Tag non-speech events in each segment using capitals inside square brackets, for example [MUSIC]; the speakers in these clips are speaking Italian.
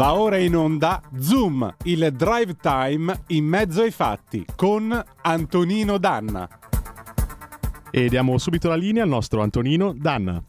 Va ora in onda Zoom, il drive time in mezzo ai fatti con Antonino Danna. E diamo subito la linea al nostro Antonino Danna.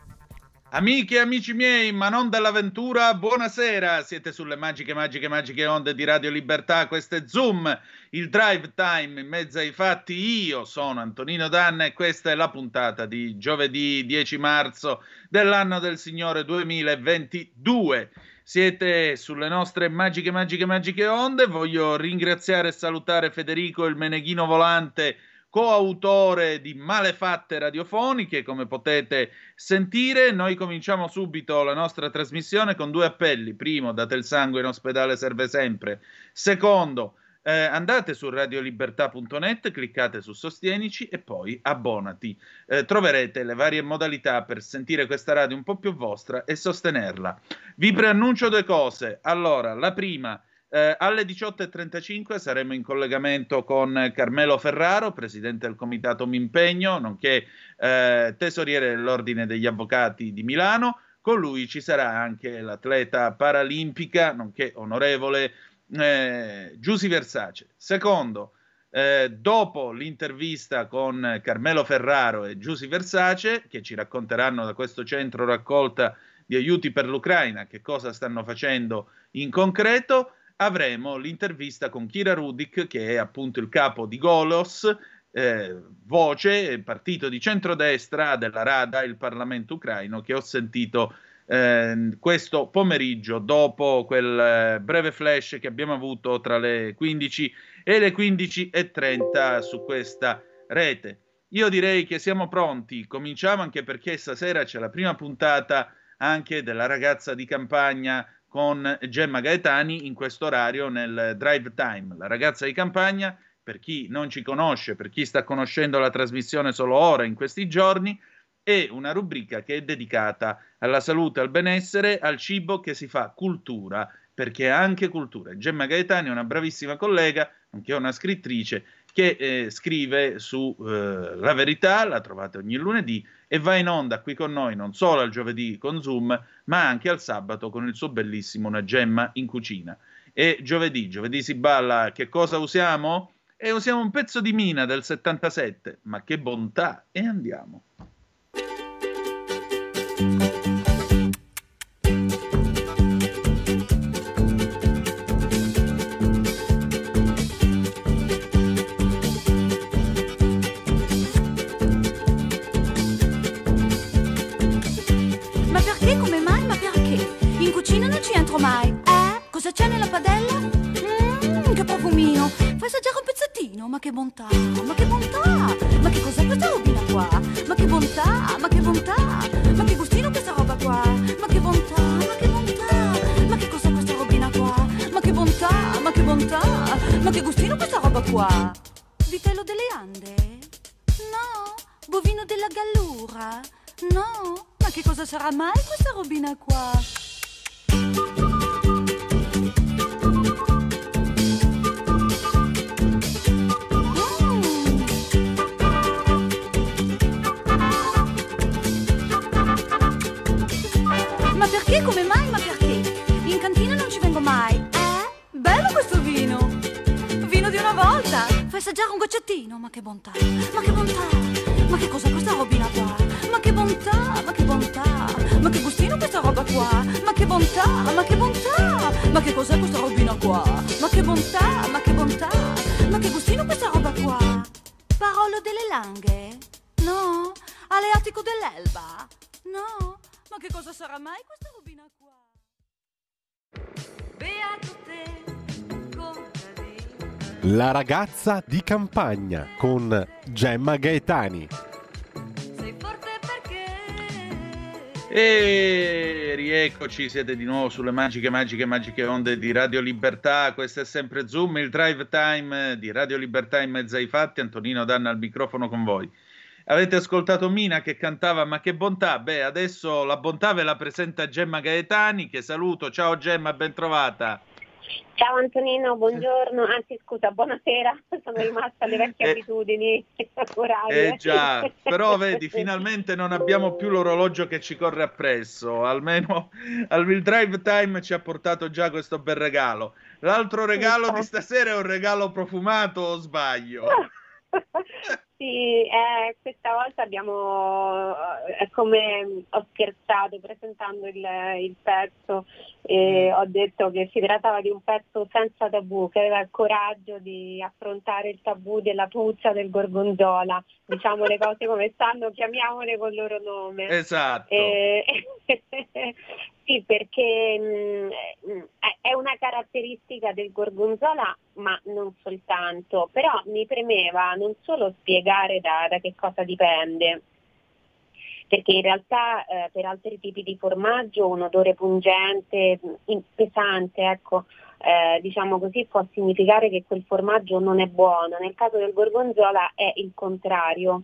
Amiche e amici miei, ma non dell'avventura, buonasera. Siete sulle magiche, magiche, magiche onde di Radio Libertà. Questo è Zoom, il drive time in mezzo ai fatti. Io sono Antonino Danna e questa è la puntata di giovedì 10 marzo dell'anno del Signore 2022. Siete sulle nostre magiche, magiche, magiche onde. Voglio ringraziare e salutare Federico il Meneghino Volante coautore di Malefatte Radiofoniche, come potete sentire. Noi cominciamo subito la nostra trasmissione con due appelli. Primo, date il sangue in ospedale serve sempre. Secondo, eh, andate su radiolibertà.net, cliccate su Sostienici e poi abbonati. Eh, troverete le varie modalità per sentire questa radio un po' più vostra e sostenerla. Vi preannuncio due cose. Allora, la prima eh, alle 18.35 saremo in collegamento con Carmelo Ferraro, presidente del comitato Mimpegno, nonché eh, tesoriere dell'Ordine degli Avvocati di Milano. Con lui ci sarà anche l'atleta paralimpica, nonché onorevole eh, Giusy Versace. Secondo, eh, dopo l'intervista con Carmelo Ferraro e Giusy Versace, che ci racconteranno da questo centro raccolta di aiuti per l'Ucraina che cosa stanno facendo in concreto, avremo l'intervista con Kira Rudik, che è appunto il capo di Golos, eh, voce, partito di centrodestra della Rada, il Parlamento ucraino, che ho sentito eh, questo pomeriggio dopo quel eh, breve flash che abbiamo avuto tra le 15 e le 15.30 su questa rete. Io direi che siamo pronti, cominciamo anche perché stasera c'è la prima puntata anche della ragazza di campagna con Gemma Gaetani in questo orario nel drive time. La ragazza di campagna, per chi non ci conosce, per chi sta conoscendo la trasmissione solo ora in questi giorni, è una rubrica che è dedicata alla salute, al benessere, al cibo che si fa cultura, perché è anche cultura. Gemma Gaetani è una bravissima collega, anche una scrittrice che eh, scrive su eh, La Verità, la trovate ogni lunedì, e va in onda qui con noi non solo al giovedì con Zoom, ma anche al sabato con il suo bellissimo Una gemma in cucina. E giovedì, giovedì si balla, che cosa usiamo? E usiamo un pezzo di mina del 77, ma che bontà! E andiamo. Ma che bontà, ma che bontà, ma che cos'è questa robina qua? Ma che bontà, ma che bontà, bontà, ma che ma gustino questa roba qua? Vitello delle Ande? No, bovino della Gallura? No, ma che cosa sarà mai questa robina qua? perché? Come mai? Ma perché? In cantina non ci vengo mai. Questo vino! Vino di una volta! Fai assaggiare un goccettino, ma che bontà! Ma che bontà! Ma che cos'è questa robina qua? Ma che bontà! Ma che bontà! Ma che gustino questa roba qua? Ma che bontà! Ma che bontà! Ma che cos'è questa robina qua? Ma che bontà! Ma che bontà! Ma che gustino questa roba qua? Parolo delle langhe? No? Aleatico dell'Elba? No? Ma che cosa sarà mai questa robina qua? Beato te. La ragazza di campagna con Gemma Gaetani. Sei forte perché E rieccoci, siete di nuovo sulle magiche, magiche, magiche onde di Radio Libertà. Questo è sempre Zoom, il drive time di Radio Libertà in mezzo ai fatti. Antonino Danna al microfono con voi. Avete ascoltato Mina che cantava Ma che bontà? Beh, adesso la bontà ve la presenta Gemma Gaetani, che saluto. Ciao Gemma, ben trovata. Ciao Antonino, buongiorno, anzi scusa, buonasera, [LAUGHS] sono rimasta alle vecchie eh, abitudini [LAUGHS] orarie. Eh già, però vedi, finalmente non abbiamo più l'orologio che ci corre appresso, almeno [LAUGHS] il drive time ci ha portato già questo bel regalo. L'altro regalo di stasera è un regalo profumato o sbaglio? Sì, eh, questa volta abbiamo, eh, come ho scherzato presentando il, il pezzo, eh, ho detto che si trattava di un pezzo senza tabù, che aveva il coraggio di affrontare il tabù della puzza del gorgonzola, diciamo le cose come stanno, chiamiamole col loro nome. Esatto. [LAUGHS] Eh, sì, perché mh, mm, è una caratteristica del gorgonzola, ma non soltanto, però mi premeva non solo spiegare da, da che cosa dipende, perché in realtà eh, per altri tipi di formaggio un odore pungente, pesante, ecco, eh, diciamo così, può significare che quel formaggio non è buono. Nel caso del gorgonzola è il contrario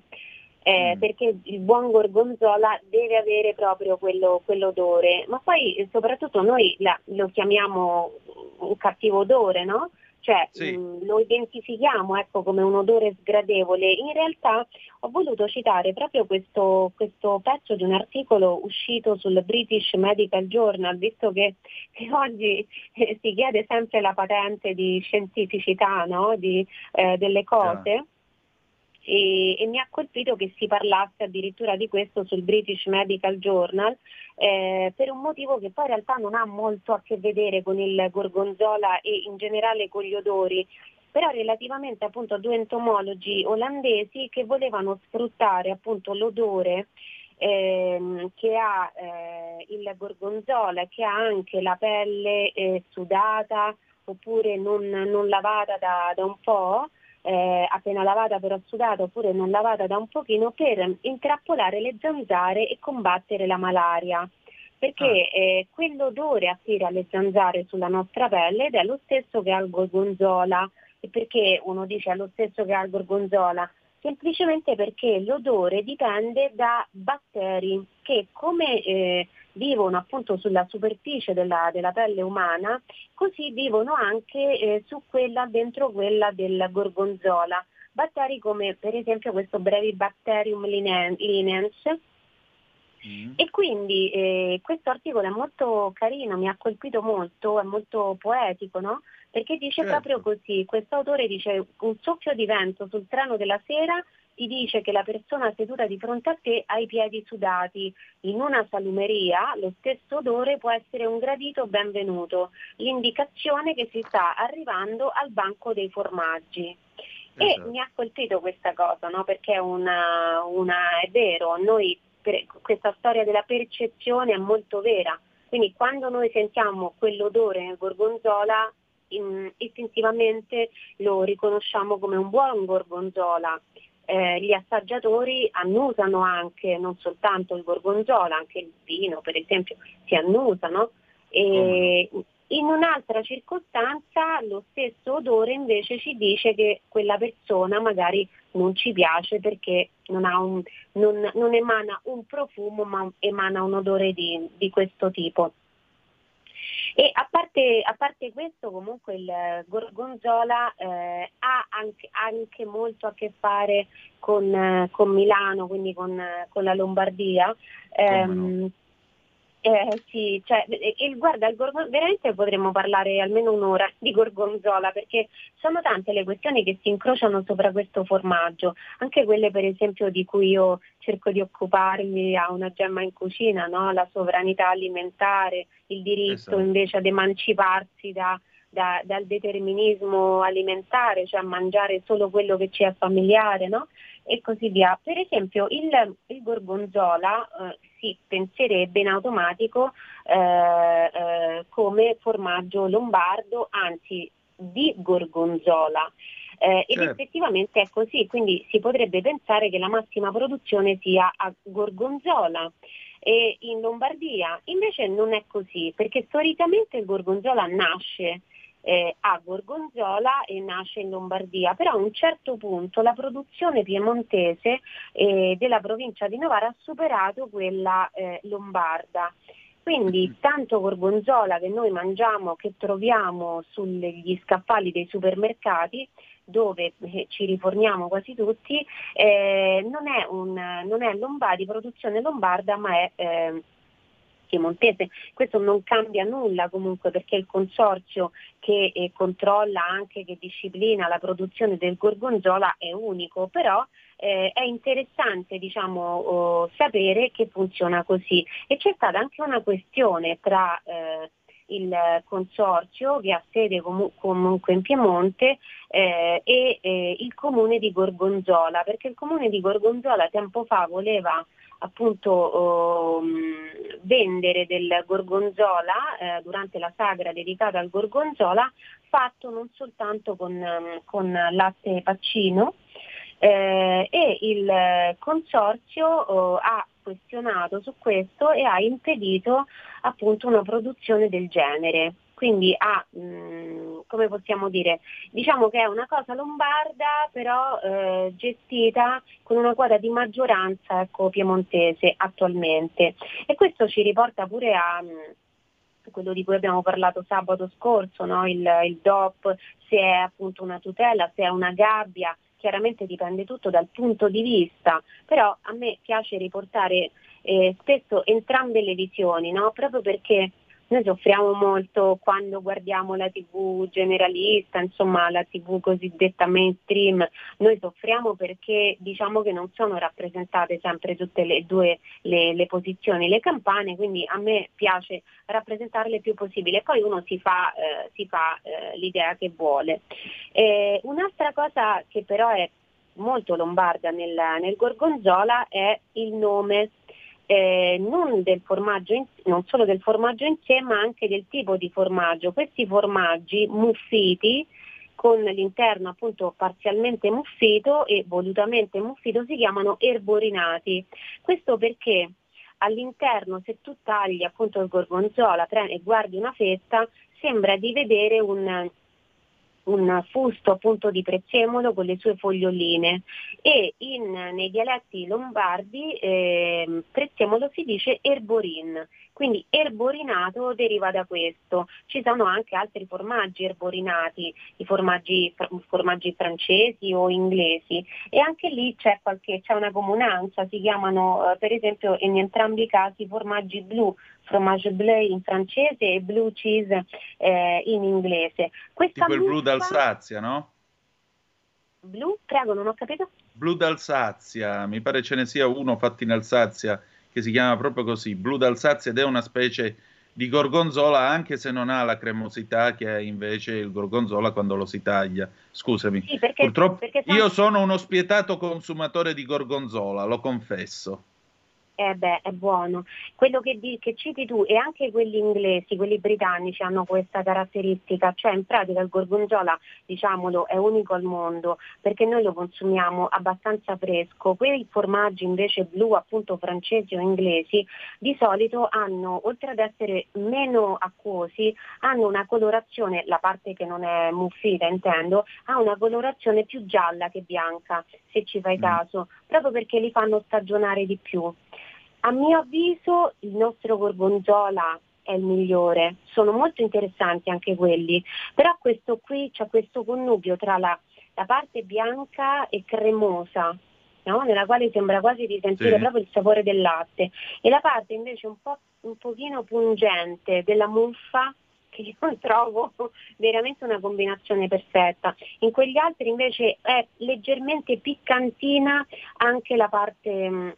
eh, mm. perché il buon gorgonzola deve avere proprio quello, quell'odore, ma poi soprattutto noi la, lo chiamiamo un cattivo odore, no? Cioè sì. mh, mm, lo identifichiamo ecco, come un odore sgradevole. In realtà ho voluto citare proprio questo, questo pezzo di un articolo uscito sul British Medical Journal, visto che, che oggi eh, si chiede sempre la patente di scientificità no? di, eh, delle cose. Yeah e, e, mi ha colpito che si parlasse addirittura di questo sul British Medical Journal eh, per un motivo che poi in realtà non ha molto a che vedere con il gorgonzola e in generale con gli odori, però relativamente appunto a due entomologi olandesi che volevano sfruttare appunto l'odore ehm, che ha eh, il gorgonzola, che ha anche la pelle eh, sudata oppure non, non lavata da, da un po', eh, appena lavata però sudata oppure non lavata da un pochino per intrappolare le zanzare e combattere la malaria perché ah. eh, quell'odore attira le zanzare sulla nostra pelle ed è lo stesso che ha il gorgonzola. E perché uno dice è lo stesso che ha il gorgonzola? Semplicemente perché l'odore dipende da batteri che come eh, vivono appunto sulla superficie della, della pelle umana, così vivono anche eh, su quella, dentro quella del gorgonzola. Batteri come per esempio questo Brevibacterium linens, Mm. E quindi eh, questo articolo è molto carino, mi ha colpito molto, è molto poetico, no? Perché dice certo. proprio così, questo autore dice un soffio di vento sul treno della sera ti dice che la persona seduta di fronte a te ha i piedi sudati. In una salumeria lo stesso odore può essere un gradito benvenuto, l'indicazione che si sta arrivando al banco dei formaggi. Esatto. E mi ha colpito questa cosa, no? perché è, una, una, è vero, noi, questa storia della percezione è molto vera. Quindi quando noi sentiamo quell'odore nel gorgonzola, in, istintivamente lo riconosciamo come un buon gorgonzola eh, gli assaggiatori annusano anche non soltanto il gorgonzola, anche il vino per esempio si annusano e in un'altra circostanza lo stesso odore invece ci dice che quella persona magari non ci piace perché non, un, non, non emana un profumo ma emana un odore di, di questo tipo. E a parte, a parte questo comunque il Gorgonzola eh, ha anche, anche, molto a che fare con, eh, con Milano, quindi con, con la Lombardia. Eh, eh, sì, cioè, il, guarda, il gorgon, veramente potremmo parlare almeno un'ora di gorgonzola perché sono tante le questioni che si incrociano sopra questo formaggio, anche quelle per esempio di cui io cerco di occuparmi a una gemma in cucina, no? la sovranità alimentare, il diritto esatto. invece ad emanciparsi da, da, dal determinismo alimentare, cioè a mangiare solo quello che ci è familiare, no? e così via. Per esempio il, il gorgonzola eh, si penserebbe in automatico eh, eh, come formaggio lombardo, anzi di gorgonzola. Eh, ed certo. effettivamente è così, quindi si potrebbe pensare che la massima produzione sia a gorgonzola e in Lombardia. Invece non è così, perché storicamente il gorgonzola nasce eh, a Gorgonzola e nasce in Lombardia, però a un certo punto la produzione piemontese eh, della provincia di Novara ha superato quella eh, lombarda. Quindi tanto gorgonzola che noi mangiamo, che troviamo sugli scaffali dei supermercati, dove eh, ci riforniamo quasi tutti, eh, non, è un, non è lombarda, di produzione lombarda, ma è eh, piemontese. Questo non cambia nulla comunque perché il consorzio che eh, controlla anche, che disciplina la produzione del gorgonzola è unico, però eh, è interessante diciamo, oh, sapere che funziona così. E c'è stata anche una questione tra eh, il consorzio che ha sede com- comunque in Piemonte eh, e eh, il comune di Gorgonzola, perché il comune di Gorgonzola tempo fa voleva appunto eh, vendere del gorgonzola eh, durante la sagra dedicata al gorgonzola fatto non soltanto con, ehm, con latte paccino eh, e il consorzio ha questionato su questo e ha impedito appunto una produzione del genere. Quindi ha, mh, mm, come possiamo dire, diciamo che è una cosa lombarda però eh, gestita con una quota di maggioranza ecco, piemontese attualmente. E questo ci riporta pure a mm, quello di cui abbiamo parlato sabato scorso, no? il, il DOP, se è appunto una tutela, se è una gabbia, chiaramente dipende tutto dal punto di vista, però a me piace riportare eh, spesso entrambe le visioni, no? proprio perché noi soffriamo molto quando guardiamo la tv generalista, insomma la tv cosiddetta mainstream, noi soffriamo perché diciamo che non sono rappresentate sempre tutte le due le, le posizioni, le campane, quindi a me piace rappresentarle il più possibile, poi uno si fa, eh, si fa eh, l'idea che vuole. Eh, un'altra cosa che però è molto lombarda nel, nel gorgonzola è il nome eh, non, in, non, solo del formaggio in sé, ma anche del tipo di formaggio. Questi formaggi muffiti con l'interno appunto parzialmente muffito e volutamente muffito si chiamano erborinati. Questo perché all'interno se tu tagli appunto il gorgonzola e guardi una fetta sembra di vedere un, un fusto appunto di prezzemolo con le sue foglioline e in, nei dialetti lombardi eh, prezzemolo si dice erborin, quindi erborinato deriva da questo. Ci sono anche altri formaggi erborinati, i formaggi, formaggi francesi o inglesi e anche lì c'è, qualche, c'è una comunanza, si chiamano eh, per esempio in entrambi i casi formaggi blu, fromage bleu in francese e blue cheese eh, in inglese. Questa tipo il blu d'Alsazia, no? Blu? Prego, non ho capito. Blu d'Alsazia, mi pare ce ne sia uno fatto in Alsazia che si chiama proprio così, blu d'Alsazia ed è una specie di gorgonzola anche se non ha la cremosità che ha invece il gorgonzola quando lo si taglia. Scusami, sì, perché, purtroppo perché io sono uno spietato consumatore di gorgonzola, lo confesso. Eh beh, è buono. Quello che, di, che, citi tu e anche quelli inglesi, quelli britannici hanno questa caratteristica, cioè in pratica il gorgonzola, diciamolo, è unico al mondo perché noi lo consumiamo abbastanza fresco. Quei formaggi invece blu, appunto francesi o inglesi, di solito hanno, oltre ad essere meno acquosi, hanno una colorazione, la parte che non è muffita intendo, ha una colorazione più gialla che bianca, se ci fai mm. caso, proprio perché li fanno stagionare di più. A mio avviso il nostro gorgonzola è il migliore, sono molto interessanti anche quelli, però questo qui c'è questo connubio tra la, la parte bianca e cremosa, no? nella quale sembra quasi di sentire sì. proprio il sapore del latte, e la parte invece un po' un pochino pungente della muffa che io [LAUGHS] trovo veramente una combinazione perfetta. In quegli altri invece è leggermente piccantina anche la parte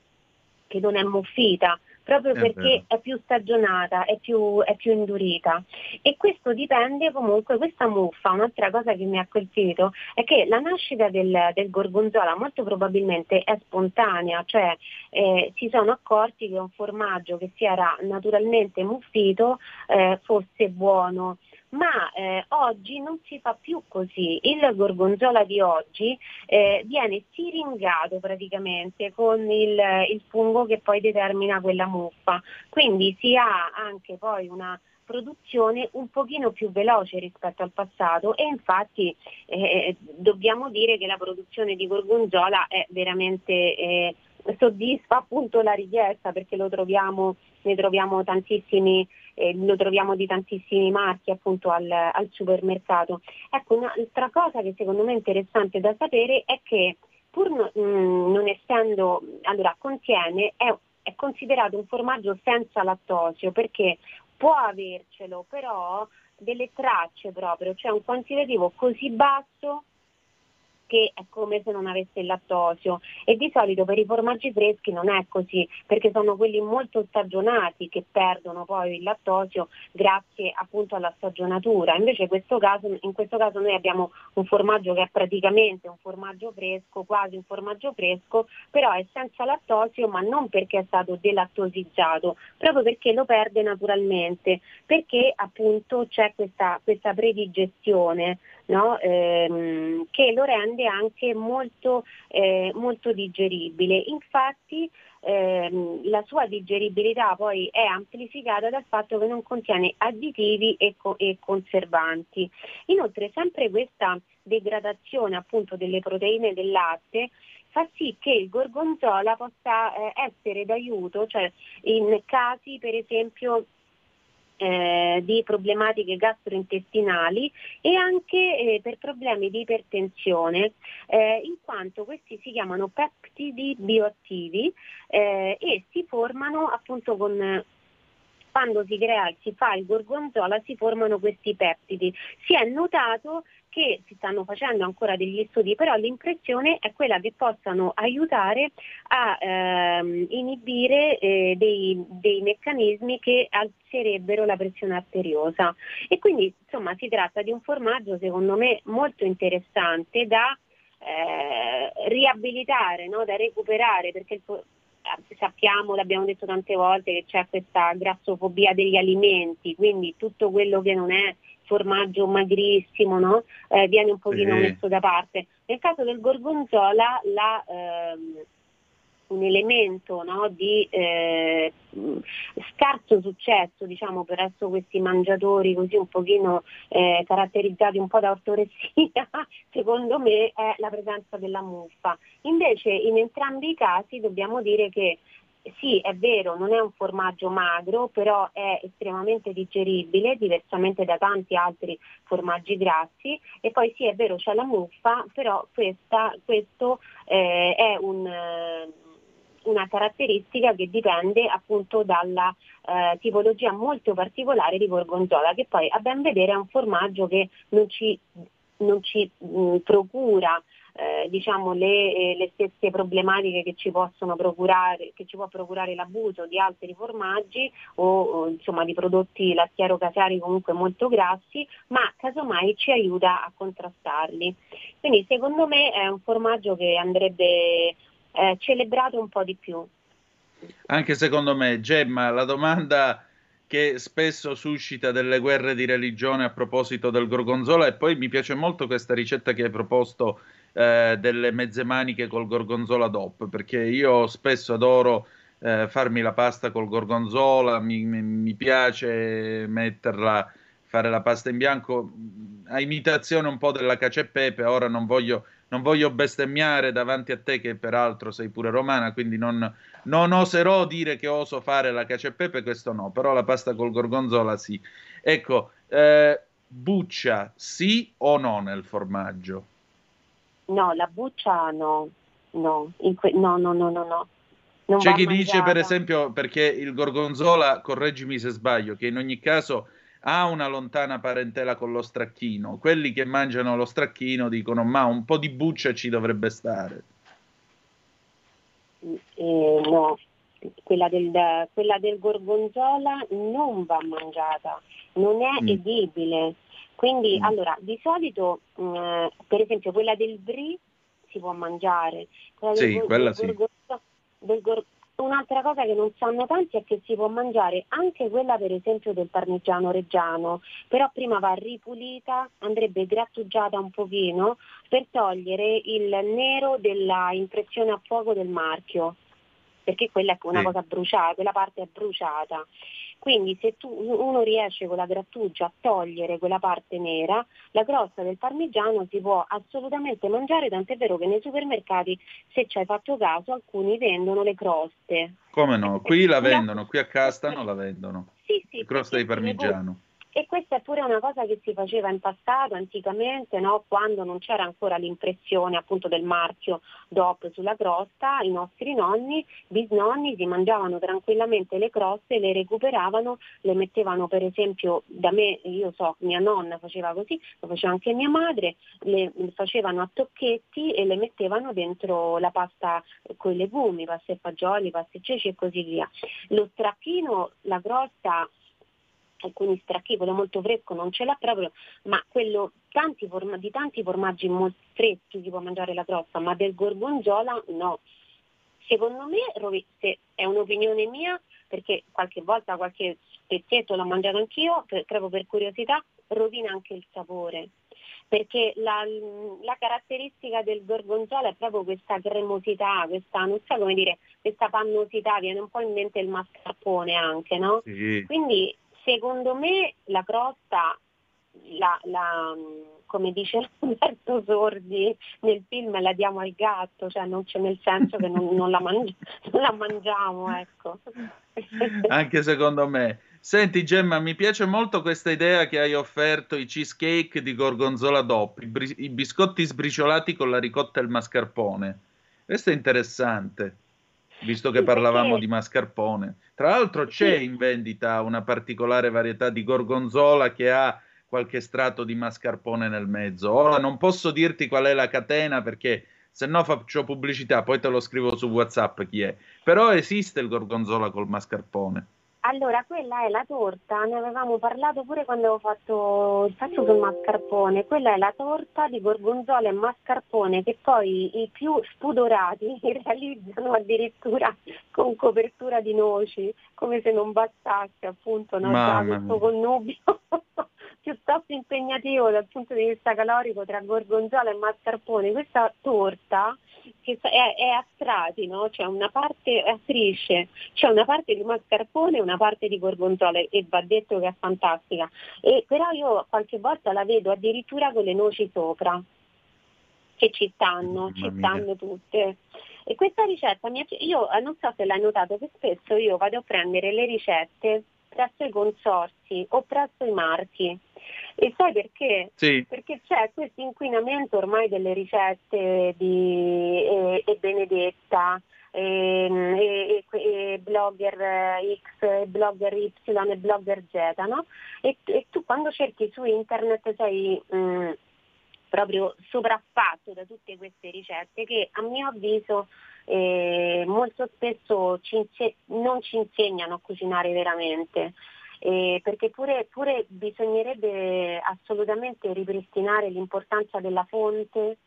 che non è muffita, proprio è perché vero. è più stagionata, è più, è più, indurita. E questo dipende comunque, questa muffa, un'altra cosa che mi ha colpito, è che la nascita del, del gorgonzola molto probabilmente è spontanea, cioè eh, si sono accorti che un formaggio che si era naturalmente muffito eh, fosse buono ma eh, oggi non si fa più così. Il gorgonzola di oggi eh, viene siringato praticamente con il, il fungo che poi determina quella muffa, quindi si ha anche poi una produzione un pochino più veloce rispetto al passato e infatti eh, dobbiamo dire che la produzione di gorgonzola è veramente eh, soddisfa appunto la richiesta perché troviamo ne troviamo tantissimi, eh, lo troviamo di tantissimi marchi appunto al, al supermercato. Ecco, un'altra cosa che secondo me è interessante da sapere è che pur no, mh, mm, non essendo, allora contiene, è, è considerato un formaggio senza lattosio perché può avercelo, però delle tracce proprio, cioè un quantitativo così basso che è come se non avesse il lattosio. E di solito per i formaggi freschi non è così perché sono quelli molto stagionati che perdono poi il lattosio grazie appunto alla stagionatura. Invece questo caso, in questo caso noi abbiamo un formaggio che è praticamente un formaggio fresco quasi un formaggio fresco però è senza lattosio ma non perché è stato delattosizzato proprio perché lo perde naturalmente perché appunto c'è questa, questa predigestione no? ehm, che lo rende anche molto, eh, molto digeribile. Infatti ehm, la sua digeribilità poi è amplificata dal fatto che non contiene additivi e, co- e conservanti. Inoltre sempre questa degradazione appunto delle proteine del latte fa sì che il gorgonzola possa eh, essere d'aiuto, cioè in casi per esempio eh, di problematiche gastrointestinali e anche eh, per problemi di ipertensione, eh, in quanto questi si chiamano peptidi bioattivi eh, e si formano appunto con quando si crea, si fa il gorgonzola si formano questi peptidi. Si è notato che si stanno facendo ancora degli studi, però l'impressione è quella che possano aiutare a ehm, inibire eh, dei, dei, meccanismi che alzerebbero la pressione arteriosa. E quindi insomma si tratta di un formaggio secondo me molto interessante da eh, riabilitare, no? da recuperare, perché il, sappiamo, l'abbiamo detto tante volte, che c'è questa grassofobia degli alimenti, quindi tutto quello che non è formaggio magrissimo no? eh, viene un pochino sì. messo da parte. Nel caso del gorgonzola la, ehm, un elemento no, di eh, scarso successo diciamo, presso questi mangiatori così un pochino eh, caratterizzati un po' da ortoressia, [LAUGHS] secondo me è la presenza della muffa. Invece in entrambi i casi dobbiamo dire che sì, è vero, non è un formaggio magro, però è estremamente digeribile, diversamente da tanti altri formaggi grassi. E poi sì, è vero, c'è la muffa, però questa, questo eh, è un, una caratteristica che dipende appunto dalla eh, tipologia molto particolare di gorgonzola, che poi a ben vedere è un formaggio che non ci, non ci mh, procura eh, diciamo le, eh, le, stesse problematiche che ci possono procurare, che ci può procurare l'abuso di altri formaggi o, o insomma di prodotti lattiero-caseari comunque molto grassi, ma casomai ci aiuta a contrastarli. Quindi secondo me è un formaggio che andrebbe eh, celebrato un po' di più. Anche secondo me, Gemma, la domanda che spesso suscita delle guerre di religione a proposito del gorgonzola e poi mi piace molto questa ricetta che hai proposto eh, delle mezze maniche col gorgonzola DOP, perché io spesso adoro eh, farmi la pasta col gorgonzola, mi, mi, piace metterla, fare la pasta in bianco, a imitazione un po' della cacio e pepe, ora non voglio, non voglio bestemmiare davanti a te che peraltro sei pure romana, quindi non, non oserò dire che oso fare la cacio e pepe, questo no, però la pasta col gorgonzola sì. Ecco, eh, buccia sì o no nel formaggio? No, la buccia no, no, que- no, no, no, no, no. Non C'è chi mangiata. dice, per esempio, perché il gorgonzola, correggimi se sbaglio, che in ogni caso ha una lontana parentela con lo stracchino. Quelli che mangiano lo stracchino dicono, ma un po' di buccia ci dovrebbe stare. Eh, no, quella del, quella del, gorgonzola non va mangiata, non è mm. edibile. Quindi, mm. allora, di solito, mh, mm, per esempio, quella del brie si può mangiare. Quella sì, del, quella del, sì. Del gor- Un'altra cosa che non sanno tanti è che si può mangiare anche quella per esempio del parmigiano reggiano, però prima va ripulita, andrebbe grattugiata un pochino per togliere il nero della impressione a fuoco del marchio, perché quella è una cosa bruciata, quella parte è bruciata. Quindi se tu, uno riesce con la grattugia a togliere quella parte nera, la crosta del parmigiano si può assolutamente mangiare, tant'è vero che nei supermercati, se ci hai fatto caso, alcuni vendono le croste. Come no? Qui la vendono, qui a Castano la vendono. Sì, sì. Crosta di parmigiano. E questa è pure una cosa che si faceva in passato, anticamente, no? quando non c'era ancora l'impressione appunto del marchio DOP sulla crosta, i nostri nonni, bisnonni si mangiavano tranquillamente le croste, le recuperavano, le mettevano per esempio, da me, io so, mia nonna faceva così, lo faceva anche mia madre, le, facevano a tocchetti e le mettevano dentro la pasta con i legumi, pasta e fagioli, pasta e ceci e così via. Lo stracchino, la crosta alcuni stracchi, quello molto fresco non ce l'ha proprio, ma quello tanti forma, di tanti formaggi molto freschi si può mangiare la crosta, ma del gorgonzola no. Secondo me, se è un'opinione mia, perché qualche volta qualche pezzetto l'ho mangiato anch'io, per, proprio per curiosità, rovina anche il sapore. Perché la, la, caratteristica del gorgonzola è proprio questa cremosità, questa, non so come dire, questa pannosità, viene un po' in mente il mascarpone anche, no? Sì. Quindi secondo me la crosta, la, la, come dice [LAUGHS] Roberto Sordi nel film, la diamo al gatto, cioè non c'è nel senso che non, non, la, mangi- [LAUGHS] non la, mangiamo. Ecco. [LAUGHS] Anche secondo me. Senti Gemma, mi piace molto questa idea che hai offerto, i cheesecake di gorgonzola DOP, i, bri- i biscotti sbriciolati con la ricotta e il mascarpone. Questo è interessante visto che parlavamo di mascarpone. Tra l'altro c'è in vendita una particolare varietà di gorgonzola che ha qualche strato di mascarpone nel mezzo. Ora non posso dirti qual è la catena perché se no faccio pubblicità, poi te lo scrivo su WhatsApp chi è. Però esiste il gorgonzola col mascarpone. Allora, quella è la torta, ne avevamo parlato pure quando avevo fatto il pezzo sul mascarpone, quella è la torta di gorgonzola e mascarpone che poi i più spudorati [LAUGHS] realizzano addirittura con copertura di noci, come se non bastasse appunto no, già questo connubio [LAUGHS] piuttosto impegnativo dal punto di vista calorico tra gorgonzola e mascarpone. Questa torta che è, è a strati, no? c'è una parte a strisce, c'è una parte di mascarpone e una parte di gorgonzola e va detto che è fantastica. E, però io qualche volta la vedo addirittura con le noci sopra, che ci stanno, ci stanno tutte. E questa ricetta, io eh, non so se l'hai notato che spesso io vado a prendere le ricette presso i consorsi o presso i marchi. E sai perché? Sì. Perché c'è questo inquinamento ormai delle ricette di e, e Benedetta, e, e, e, blogger X, e blogger Y e blogger Z, no? E, e tu quando cerchi su internet sei mh, mm, proprio sopraffatto da tutte queste ricette che a mio avviso eh, molto spesso ci inse- non ci insegnano a cucinare veramente. Eh, perché pure, pure bisognerebbe assolutamente ripristinare l'importanza della fonte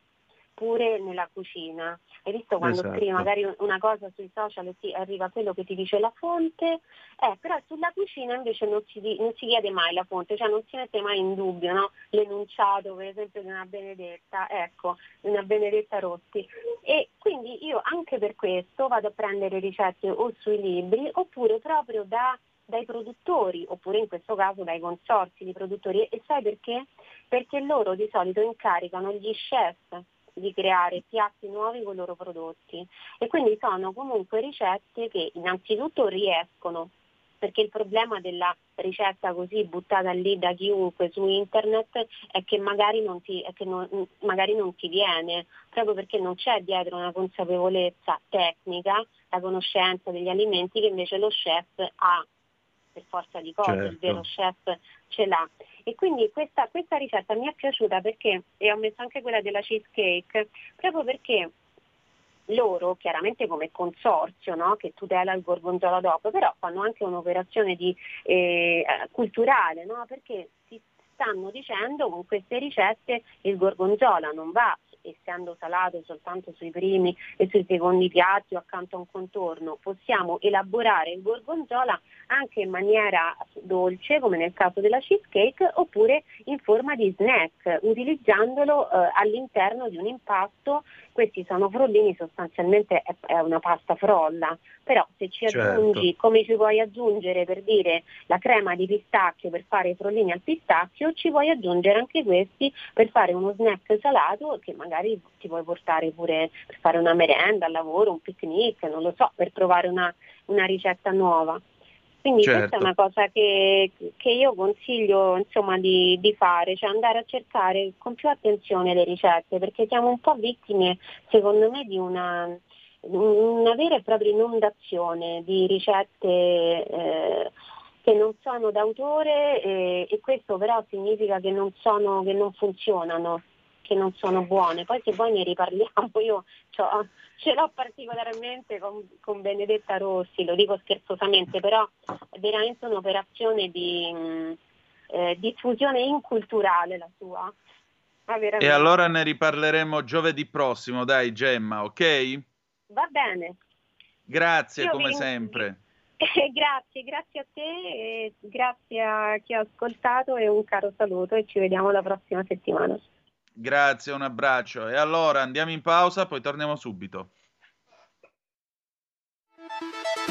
pure nella cucina. Hai visto quando esatto. scrivi magari una cosa sui social e ti arriva quello che ti dice la fonte? Eh, però sulla cucina invece non si, non si, chiede mai la fonte, cioè non si mette mai in dubbio no? l'enunciato per esempio di una Benedetta, ecco, di una Benedetta Rossi. E quindi io anche per questo vado a prendere ricette o sui libri oppure proprio da dai produttori, oppure in questo caso dai consorsi di produttori. E sai perché? Perché loro di solito incaricano gli chef di creare piatti nuovi con i loro prodotti. E quindi sono comunque ricette che innanzitutto riescono perché il problema della ricetta così buttata lì da chiunque su internet è che magari non ti, che non, magari non ti viene, proprio perché non c'è dietro una consapevolezza tecnica, la conoscenza degli alimenti che invece lo chef ha per forza di cose, certo. il vero chef ce l'ha. E quindi questa, questa ricetta mi è piaciuta perché, e ho messo anche quella della cheesecake, proprio perché loro, chiaramente come consorzio no? che tutela il gorgonzola dopo, però fanno anche un'operazione di, eh, culturale, no? perché si stanno dicendo con queste ricette il gorgonzola non va essendo salato soltanto sui primi e sui secondi piatti o accanto a un contorno, possiamo elaborare il gorgonzola anche in maniera dolce, come nel caso della cheesecake, oppure in forma di snack, utilizzandolo eh, all'interno di un impasto questi sono frollini, sostanzialmente è, è una pasta frolla, però se ci Certo. aggiungi, come ci puoi aggiungere per dire la crema di pistacchio per fare i frollini al pistacchio, ci puoi aggiungere anche questi per fare uno snack salato che magari ti puoi portare pure per fare una merenda al lavoro, un picnic, non lo so, per provare una, una ricetta nuova. Quindi Certo. questa è una cosa che, che io consiglio insomma, di, di fare, cioè andare a cercare con più attenzione le ricette, perché siamo un po' vittime, secondo me, di una, una vera e propria inondazione di ricette eh, che non sono d'autore eh, e questo però significa che non, sono, che non funzionano, che non sono buone. Poi se poi ne riparliamo, [LAUGHS] io c'ho- ce l'ho particolarmente con, con Benedetta Rossi, lo dico scherzosamente, però è veramente un'operazione di eh, diffusione inculturale la sua. Ma E allora ne riparleremo giovedì prossimo, dai Gemma, ok? Va bene. Grazie Io come vi- sempre. [LAUGHS] grazie, grazie a te, e grazie a chi ha ascoltato e un caro saluto e ci vediamo la prossima settimana. Grazie, un abbraccio. E allora andiamo in pausa, poi torniamo subito.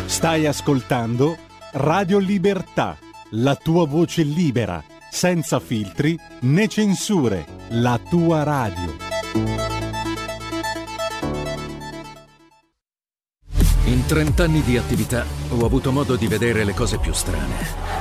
Stai ascoltando Radio Libertà, la tua voce libera, senza filtri né censure, la tua radio. In 30 anni di attività ho avuto modo di vedere le cose più strane.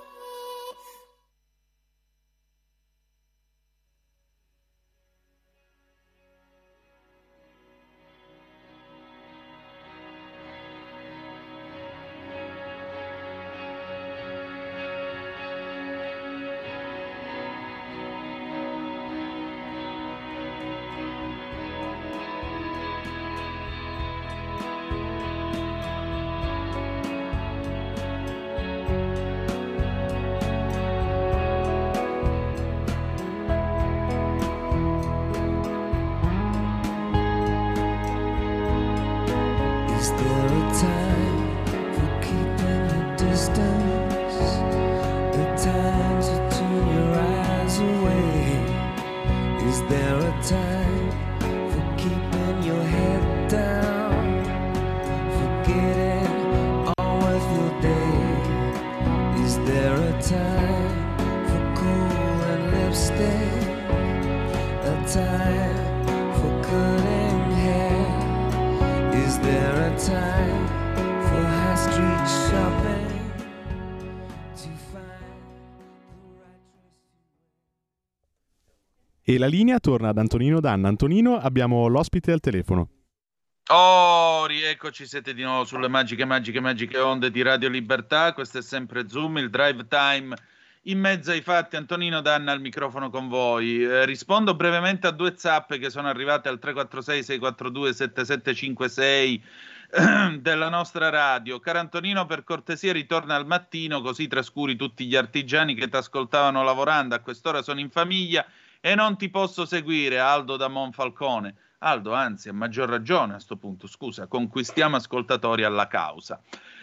E la linea torna ad Antonino Danna. Antonino, abbiamo l'ospite al telefono. Oh, rieccoci, siete di nuovo sulle magiche, magiche, magiche onde di Radio Libertà. Questo è sempre Zoom, il drive time in mezzo ai fatti. Antonino Danna al microfono con voi. Eh, rispondo brevemente a due zappe che sono arrivate al 346-642-7756 della nostra radio. Caro Antonino, per cortesia ritorna al mattino, così trascuri tutti gli artigiani che ti ascoltavano lavorando. A quest'ora sono in famiglia e non ti posso seguire, Aldo da Monfalcone. Aldo, anzi, a maggior ragione a sto punto, scusa, conquistiamo ascoltatori alla causa.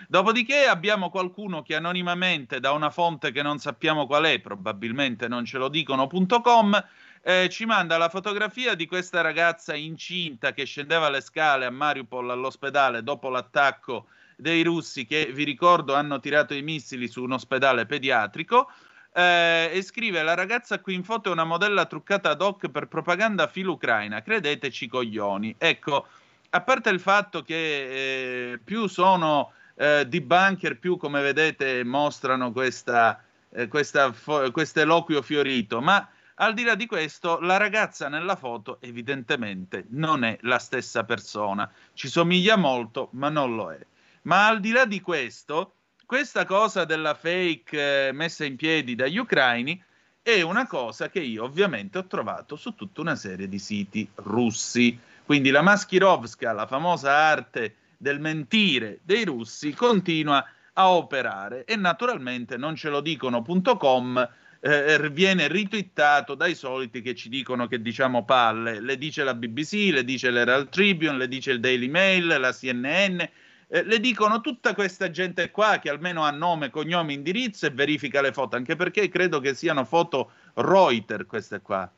Dopodiché abbiamo qualcuno che anonimamente da una fonte che non sappiamo qual è, probabilmente non ce lo dicono.com, eh, ci manda la fotografia di questa ragazza incinta che scendeva le scale a Mariupol all'ospedale dopo l'attacco dei russi che, vi ricordo, hanno tirato i missili su un ospedale pediatrico. Eh, e scrive: La ragazza qui in foto è una modella truccata ad hoc per propaganda filo-ucraina. Credeteci, coglioni. Ecco, a parte il fatto che eh, più sono eh, debunker, più come vedete mostrano questa, eh, questa fo- questo eloquio fiorito, ma al di là di questo, la ragazza nella foto evidentemente non è la stessa persona. Ci somiglia molto, ma non lo è. Ma al di là di questo, questa cosa della fake eh, messa in piedi dagli ucraini è una cosa che io ovviamente ho trovato su tutta una serie di siti russi. Quindi la Maskirovska, la famosa arte del mentire dei russi, continua a operare e naturalmente non ce lo dicono.com eh, viene ritwittato dai soliti che ci dicono che diciamo palle. Le dice la BBC, le dice l'Herald Tribune, le dice il Daily Mail, la CNN, eh, le dicono tutta questa gente qua che almeno ha nome, cognome, indirizzo e verifica le foto, anche perché credo che siano foto Reuters queste qua.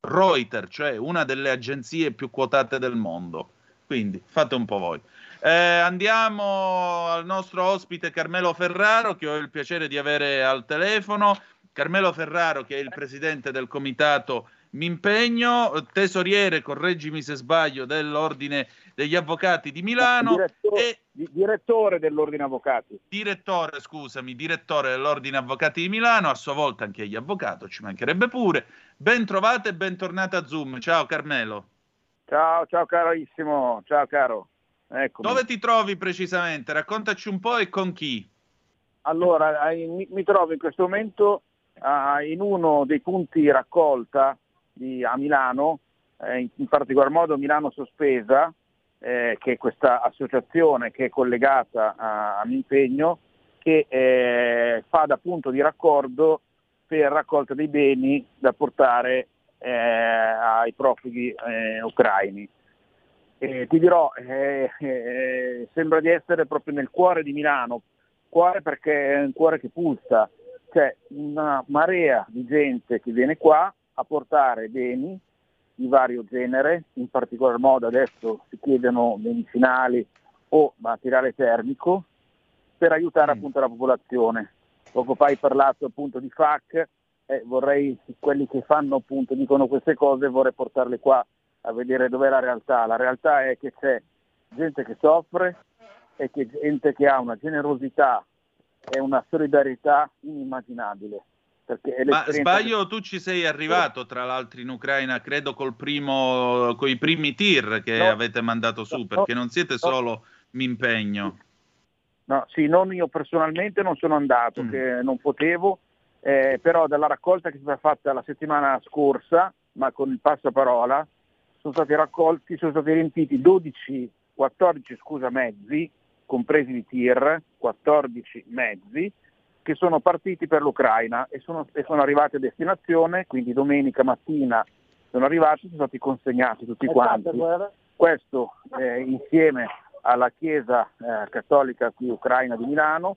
Reuters, cioè una delle agenzie più quotate del mondo. Quindi fate un po' voi. Eh, andiamo al nostro ospite Carmelo Ferraro, che ho il piacere di avere al telefono. Carmelo Ferraro, che è il presidente del comitato Mimpegno, tesoriere, correggimi se sbaglio, dell'Ordine degli Avvocati di Milano. Direttore, e direttore dell'Ordine Avvocati. Direttore, scusami, direttore dell'Ordine Avvocati di Milano, a sua volta anche egli avvocato, ci mancherebbe pure. Ben trovata e bentornata a Zoom. Ciao Carmelo. Ciao, ciao carissimo, ciao caro. Eccomi. Dove ti trovi precisamente? Raccontaci un po' e con chi. Allora, mi, mi trovo in questo momento uh, in uno dei punti raccolta di, a Milano, eh, in, in, particolar modo Milano Sospesa, eh, che è questa associazione che è collegata a, all'impegno, che eh, fa da punto di raccordo per raccolta dei beni da portare eh, ai profughi eh, ucraini. ti dirò, eh, sembra di essere proprio nel cuore di Milano, cuore perché è un cuore che pulsa, c'è una marea di gente che viene qua a portare beni di vario genere, in particolar modo adesso si chiedono medicinali o materiale termico per aiutare mm. appunto la popolazione. Poco fa hai parlato appunto di FAC, eh, vorrei, quelli che fanno appunto, dicono queste cose, vorrei portarle qua a vedere dov'è la realtà. La realtà è che c'è gente che soffre e che gente che ha una generosità è una solidarietà inimmaginabile. Ma sbaglio, tu ci sei arrivato tra l'altro in Ucraina, credo col primo, con i primi tir che no, avete mandato su, no, perché non siete solo no. Mimpegno. No, sì, non io personalmente non sono andato, mm. che non potevo, eh, però dalla raccolta che si è fatta la settimana scorsa, ma con il passaparola, sono stati raccolti, sono stati riempiti 12, 14 scusa, mezzi compresi di tir, 14 mezzi, che sono partiti per l'Ucraina e sono, e sono arrivati a destinazione, quindi domenica mattina sono arrivati sono stati consegnati tutti quanti. Questo eh, insieme alla Chiesa eh, Cattolica qui Ucraina di Milano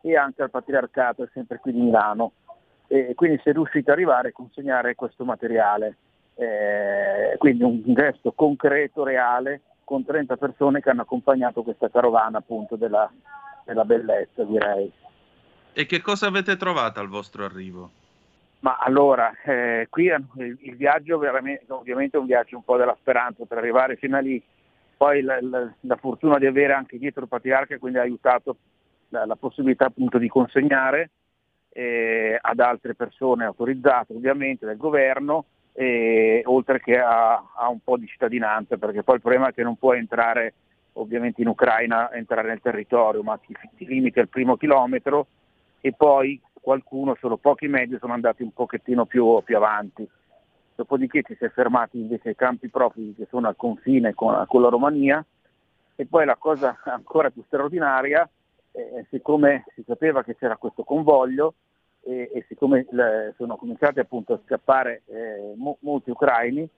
e anche al Patriarcato sempre qui di Milano. E quindi si è riusciti ad arrivare a consegnare questo materiale. Eh, quindi un gesto concreto, reale, con 30 persone che hanno accompagnato questa carovana appunto della, della bellezza direi. E che cosa avete trovato al vostro arrivo? Ma allora, eh, qui il, il viaggio ovviamente è un viaggio un po' della speranza per arrivare fino a lì, poi la, la, la fortuna di avere anche dietro il patriarca quindi ha aiutato la, la possibilità appunto di consegnare eh, ad altre persone autorizzate ovviamente dal governo e, oltre che a, a, un po' di cittadinanza, perché poi il problema è che non puoi entrare ovviamente in Ucraina, entrare nel territorio, ma ti, ti limiti al primo chilometro e poi qualcuno, solo pochi mezzi, sono andati un pochettino più, più avanti. Dopodiché ci si è fermati invece ai campi profughi che sono al confine con, con la Romania e poi la cosa [LAUGHS] ancora più straordinaria, eh, siccome si sapeva che c'era questo convoglio, e, e siccome le, sono cominciati appunto a scappare eh, mo, molti ucraini,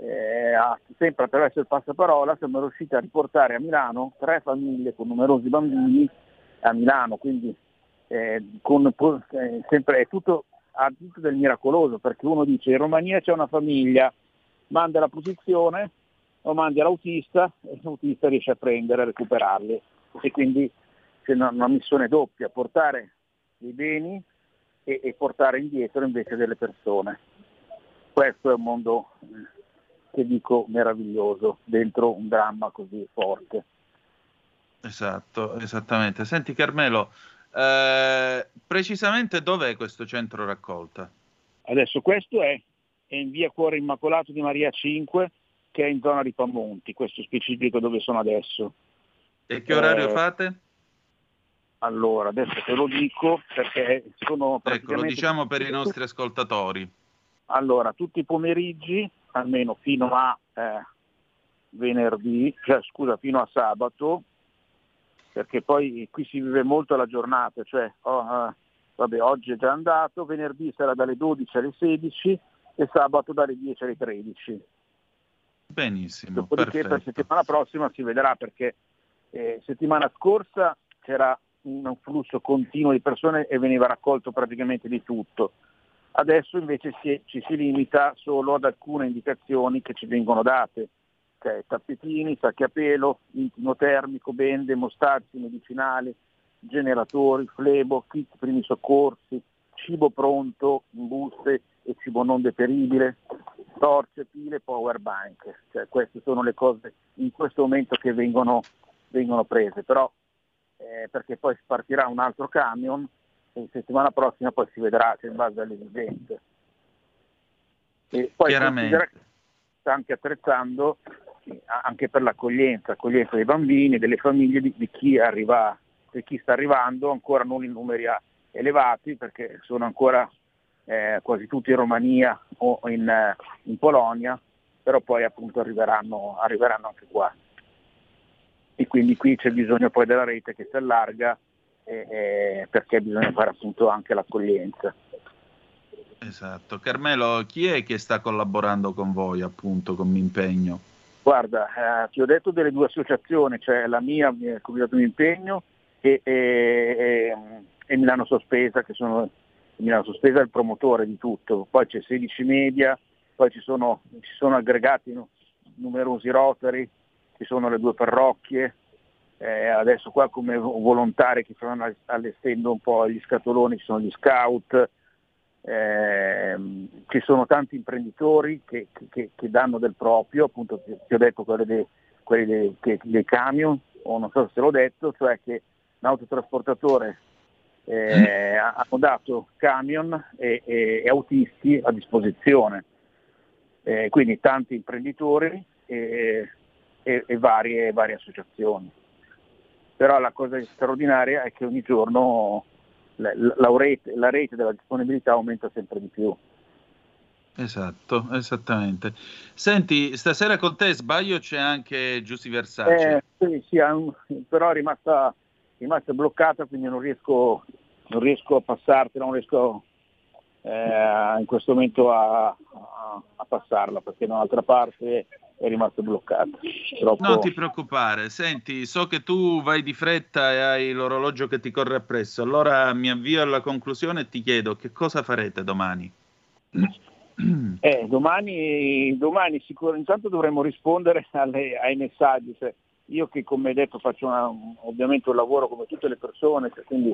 eh, sempre attraverso il passaparola siamo riusciti a riportare a Milano tre famiglie con numerosi bambini a Milano, quindi eh, con, eh, sempre, è tutto, ha tutto del miracoloso perché uno dice in Romania c'è una famiglia, manda la posizione lo mandi all'autista e l'autista riesce a prendere e recuperarli e quindi c'è una, una missione doppia, portare dei beni e, e portare indietro invece delle persone. Questo è un mondo che dico meraviglioso dentro un dramma così forte. Esatto, esattamente. Senti Carmelo, eh, precisamente dov'è questo centro raccolta? Adesso questo è, è in via Cuore Immacolato di Maria 5, che è in zona di Pamonti, questo specifico dove sono adesso. E che orario Eh, fate? Allora, adesso te lo dico perché sono Ecco, lo diciamo per i nostri ascoltatori. Allora, tutti i pomeriggi, almeno fino a eh, venerdì, cioè scusa, fino a sabato, perché poi qui si vive molto la giornata, cioè oh, eh, vabbè, oggi è già andato, venerdì sarà dalle 12 alle 16 e sabato dalle 10 alle 13. Benissimo, Dopodiché per perfetto. settimana prossima si vedrà perché eh, settimana scorsa c'era un flusso continuo di persone e veniva raccolto praticamente di tutto. Adesso invece si- ci si limita solo ad alcune indicazioni che ci vengono date, cioè tappetini, sacchi a pelo, intimo termico, bende, mostazzi medicinali, generatori, flebo, kit primi soccorsi, cibo pronto in buste e cibo non deperibile, torce, pile, power bank. Cioè, queste sono le cose in questo momento che vengono, vengono prese, però eh, perché poi partirà un altro camion e settimana prossima poi si vedrà se in base alle esigenze. E poi Chiaramente. anche attrezzando anche per l'accoglienza, accoglienza dei bambini, delle famiglie di, di chi arriva, di chi sta arrivando, ancora non in numeri elevati perché sono ancora eh, quasi tutti in Romania o in, eh, in Polonia, però poi appunto arriveranno, arriveranno anche qua. E quindi qui c'è bisogno poi della rete che si allarga eh, eh, perché bisogna fare appunto anche l'accoglienza. Esatto. Carmelo, chi è che sta collaborando con voi, appunto, con Impegno? Guarda, eh, ti ho detto delle due associazioni, cioè la mia, il Comitato di Impegno e, e- e- Milano Sospesa, che sono Milano Sospesa è il promotore di tutto, poi c'è 16 media, poi ci sono, ci sono aggregati nu- numerosi rotari, ci sono le due parrocchie, eh, adesso qua come volontari che stanno allestendo un po' gli scatoloni ci sono gli scout, ehm, ci sono tanti imprenditori che, che- che danno del proprio, appunto ti, ho detto quelli, dei, quelli dei, che- dei camion, o non so se l'ho detto, cioè che l'autotrasportatore eh, ha- hanno dato camion e, e- e autisti a disposizione. Eh, quindi tanti imprenditori e- e varie, varie associazioni. Però la cosa straordinaria è che ogni giorno la, la rete, la rete della disponibilità aumenta sempre di più. Esatto, esattamente. Senti, stasera con te sbaglio c'è anche Giussi Versace. Eh, sì, sì, però è rimasta, rimasta bloccata, quindi non riesco, non riesco a passartela, non riesco eh, in questo momento a, a- a passarla, perché da un'altra parte è rimasta bloccata. Troppo- Non ti preoccupare, senti, so che tu vai di fretta e hai l'orologio che ti corre appresso, allora mi avvio alla conclusione e ti chiedo che cosa farete domani? [CLEARS THROAT] Eh, domani, domani sicuro, intanto dovremo rispondere alle- ai messaggi. cioè, io che come detto faccio una- ovviamente un lavoro come tutte le persone, cioè, quindi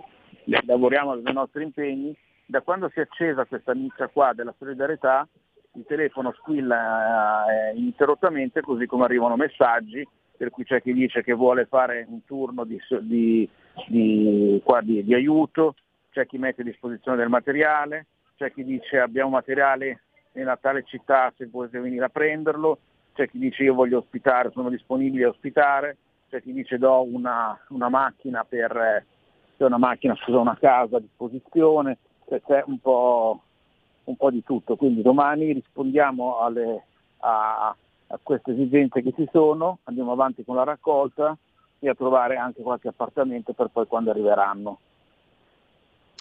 lavoriamo nei nostri impegni, da quando si è accesa questa nicchia qua della solidarietà il telefono squilla eh, ininterrottamente così come arrivano messaggi, per cui c'è chi dice che vuole fare un turno di, di- di- qua di- aiuto, c'è chi mette a disposizione del materiale, c'è chi dice abbiamo materiale nella tale città se volete venire a prenderlo, c'è chi dice io voglio ospitare, sono disponibile a ospitare, c'è chi dice do una, una macchina per eh, una macchina, scusa, una casa a disposizione, c'è un po', un po' di tutto. Quindi domani rispondiamo alle- a, a queste esigenze che ci sono, andiamo avanti con la raccolta e a trovare anche qualche appartamento per poi quando arriveranno.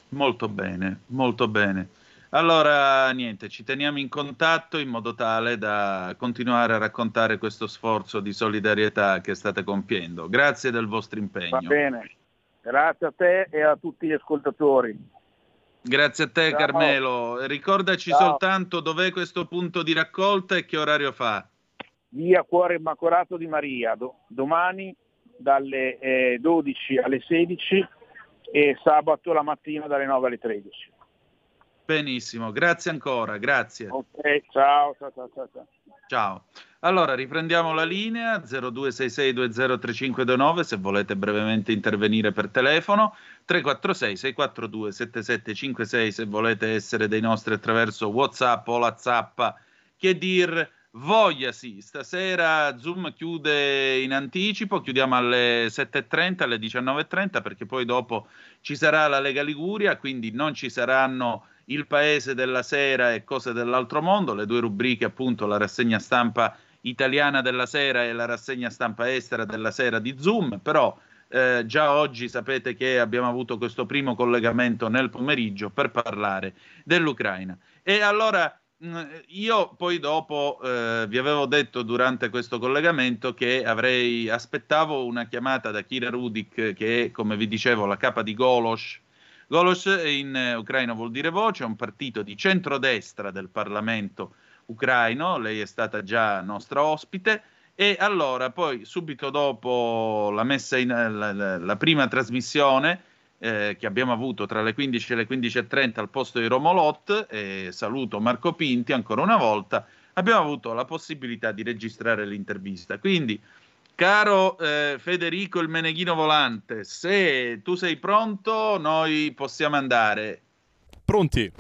Molto bene, molto bene. Allora, niente, ci teniamo in contatto in modo tale da continuare a raccontare questo sforzo di solidarietà che state compiendo. Grazie del vostro Va impegno. bene, grazie a te e a tutti gli ascoltatori. Grazie a te, Ciao. Carmelo. Ricordaci Ciao. soltanto dov'è questo punto di raccolta e che orario fa. Via Cuore Immacolato di Maria, do- domani dalle eh, 12 alle 16 e sabato la mattina dalle 9 alle 13. Benissimo, grazie ancora, grazie. Ok, ciao, ciao, ciao, ciao. ciao. Allora, riprendiamo la linea 0266203529 se volete brevemente intervenire per telefono, 346 642 7756 se volete essere dei nostri attraverso WhatsApp o la zappa. Che dir voglia sì, stasera Zoom chiude in anticipo, chiudiamo alle 7.30, alle 19.30 perché poi dopo ci sarà la Lega Liguria, quindi non ci saranno il Paese della Sera e cose dell'altro mondo, le due rubriche appunto la rassegna stampa italiana della sera e la rassegna stampa estera della sera di Zoom, però eh, già oggi sapete che abbiamo avuto questo primo collegamento nel pomeriggio per parlare dell'Ucraina. E allora mh, io poi dopo eh, vi avevo detto durante questo collegamento che avrei aspettavo una chiamata da Kira Rudik che è come vi dicevo la capa di Golos. Golos in eh, ucraino vuol dire voce, è un partito di centrodestra del Parlamento ucraino, lei è stata già nostra ospite. E allora, poi subito dopo la in la, la prima trasmissione eh, che abbiamo avuto tra le 15 e le 15.30 al posto di Romolot, e saluto Marco Pinti ancora una volta, abbiamo avuto la possibilità di registrare l'intervista. Quindi, caro eh, Federico il Meneghino Volante, se tu sei pronto, noi possiamo andare. Pronti.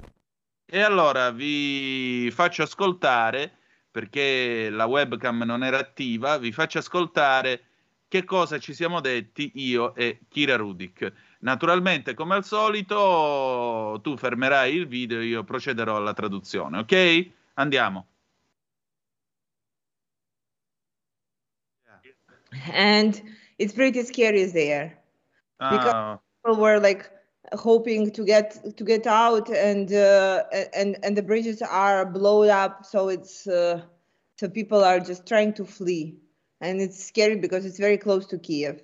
E allora vi faccio ascoltare, perché la webcam non era attiva, vi faccio ascoltare che cosa ci siamo detti io e Kira Rudik. Naturalmente, come al solito, tu fermerai il video e io procederò alla traduzione, ok? Andiamo. And it's pretty scary there. Because Ah, people were like hoping to get to get out and uh, and and the bridges are blown up so it's uh, so people are just trying to flee and it's scary because it's very close to Kiev.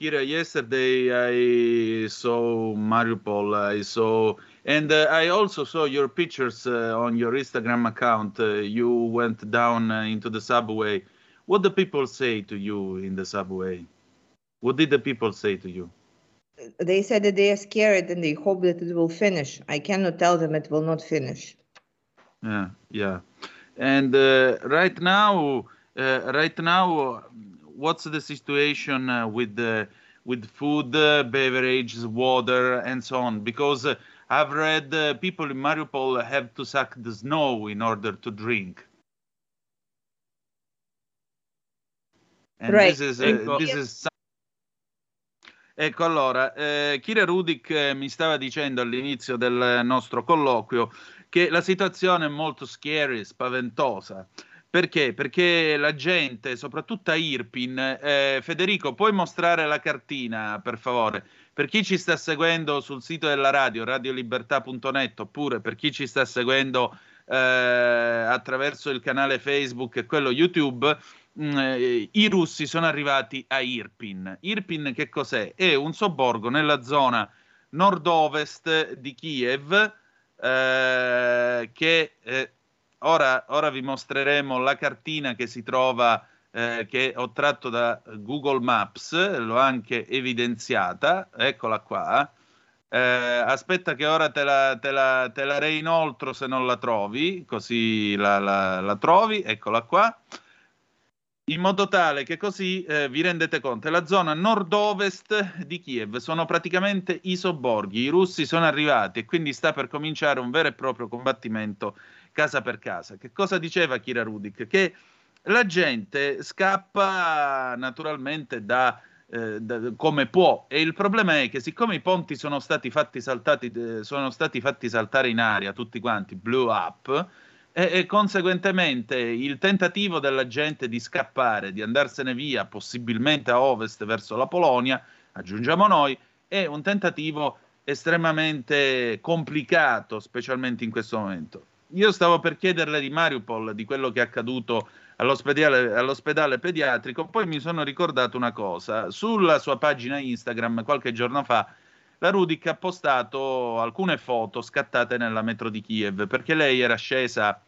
Kira, yesterday I saw Mariupol. I saw, and uh, I also saw your pictures uh, on your Instagram account. Uh, you went down uh, into the subway. What the people say to you in the subway? What did the people say to you? They said that they are scared and they hope that it will finish. I cannot tell them it will not finish. Yeah, yeah. And uh, right now, uh, right now, what's the situation uh, with the with food, uh, beverages, water, and so on? Because uh, I've read uh, people in Mariupol have to suck the snow in order to drink. And Right. this is uh, this is Ecco allora, eh, Kira Rudik eh, mi stava dicendo all'inizio del nostro colloquio che la situazione è molto scary, spaventosa. Perché? Perché la gente, soprattutto a Irpin, eh, Federico, puoi mostrare la cartina per favore? Per chi ci sta seguendo sul sito della radio, radiolibertà.net, oppure per chi ci sta seguendo eh, attraverso il canale Facebook e quello YouTube, mh, eh, i russi sono arrivati a Irpin. Irpin che cos'è? È un sobborgo nella zona nord-ovest di Kiev eh, che eh, ora, ora vi mostreremo la cartina che si trova eh, che ho tratto da Google Maps, l'ho anche evidenziata, eccola qua. Eh, aspetta che ora te la, te la, te la reinoltro se non la trovi, così la, la trovi, eccola qua in modo tale che così eh, vi rendete conto, è la zona nord-ovest di Kiev, sono praticamente i sobborghi, i russi sono arrivati e quindi sta per cominciare un vero e proprio combattimento casa per casa. Che cosa diceva Kira Rudik? Che la gente scappa naturalmente da, eh, da- come può e il problema è che siccome i ponti sono stati fatti, saltati, eh, sono stati fatti saltare in aria tutti quanti, blew up, e, e conseguentemente il tentativo della gente di scappare, di andarsene via, possibilmente a ovest verso la Polonia, aggiungiamo noi, è un tentativo estremamente complicato, specialmente in questo momento. Io stavo per chiederle di Mariupol, di quello che è accaduto all'ospedale, all'ospedale pediatrico, poi mi sono ricordato una cosa. Sulla sua pagina Instagram, qualche giorno fa, la Rudik ha postato alcune foto scattate nella metro di Kiev, perché lei era scesa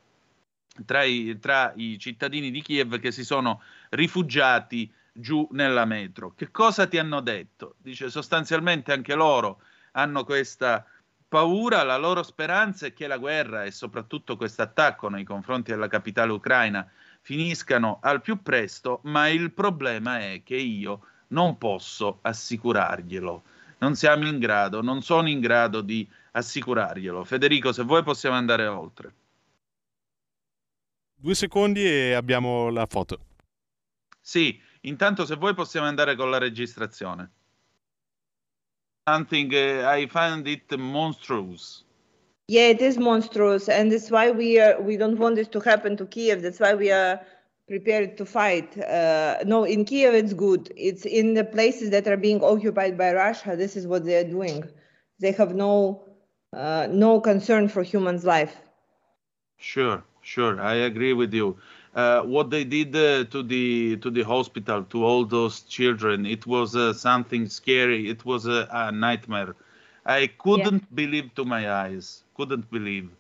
tra i, tra i cittadini di Kiev che si sono rifugiati giù nella metro. Che cosa ti hanno detto? Dice sostanzialmente anche loro hanno questa paura, la loro speranza è che la guerra e soprattutto questo attacco nei confronti della capitale ucraina finiscano al più presto, ma il problema è che io non posso assicurarglielo. Non siamo in grado, non sono in grado di assicurarglielo. Federico, se vuoi possiamo andare oltre. Due secondi e abbiamo la foto. Sì, intanto se vuoi possiamo andare con la registrazione. Something uh, I find it monstrous. Yeah, it is monstrous, and that's why we are. We don't want this to happen to Kiev. That's why we are prepared to fight. Uh, no, in Kiev it's good. It's in the places that are being occupied by Russia. This is what they are doing. They have no uh, no concern for humans' life. Sure, sure, I agree with you. Uh, what they did uh, to the to the hospital to all those children, it was uh, something scary. It was a, nightmare. I couldn't believe to my eyes. Couldn't believe.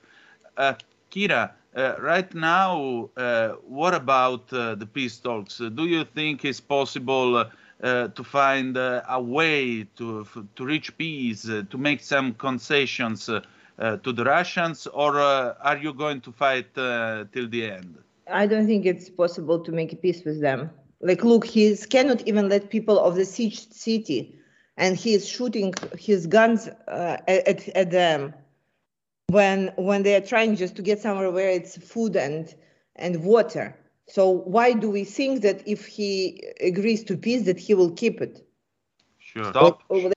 Uh, Kira, uh, right now, uh, what about uh, the peace talks? Do you think it's possible uh, to find uh, a way to f- to reach peace, uh, to make some concessions to the Russians, or uh, are you going to fight uh, till the end? I don't think it's possible to make a peace with them. Like, look, he cannot even let people of the siege city, and he is shooting his guns uh, at, at them when when they are trying just to get somewhere where it's food and and water. So why do we think that if he agrees to peace, that he will keep it? Sure. Or- or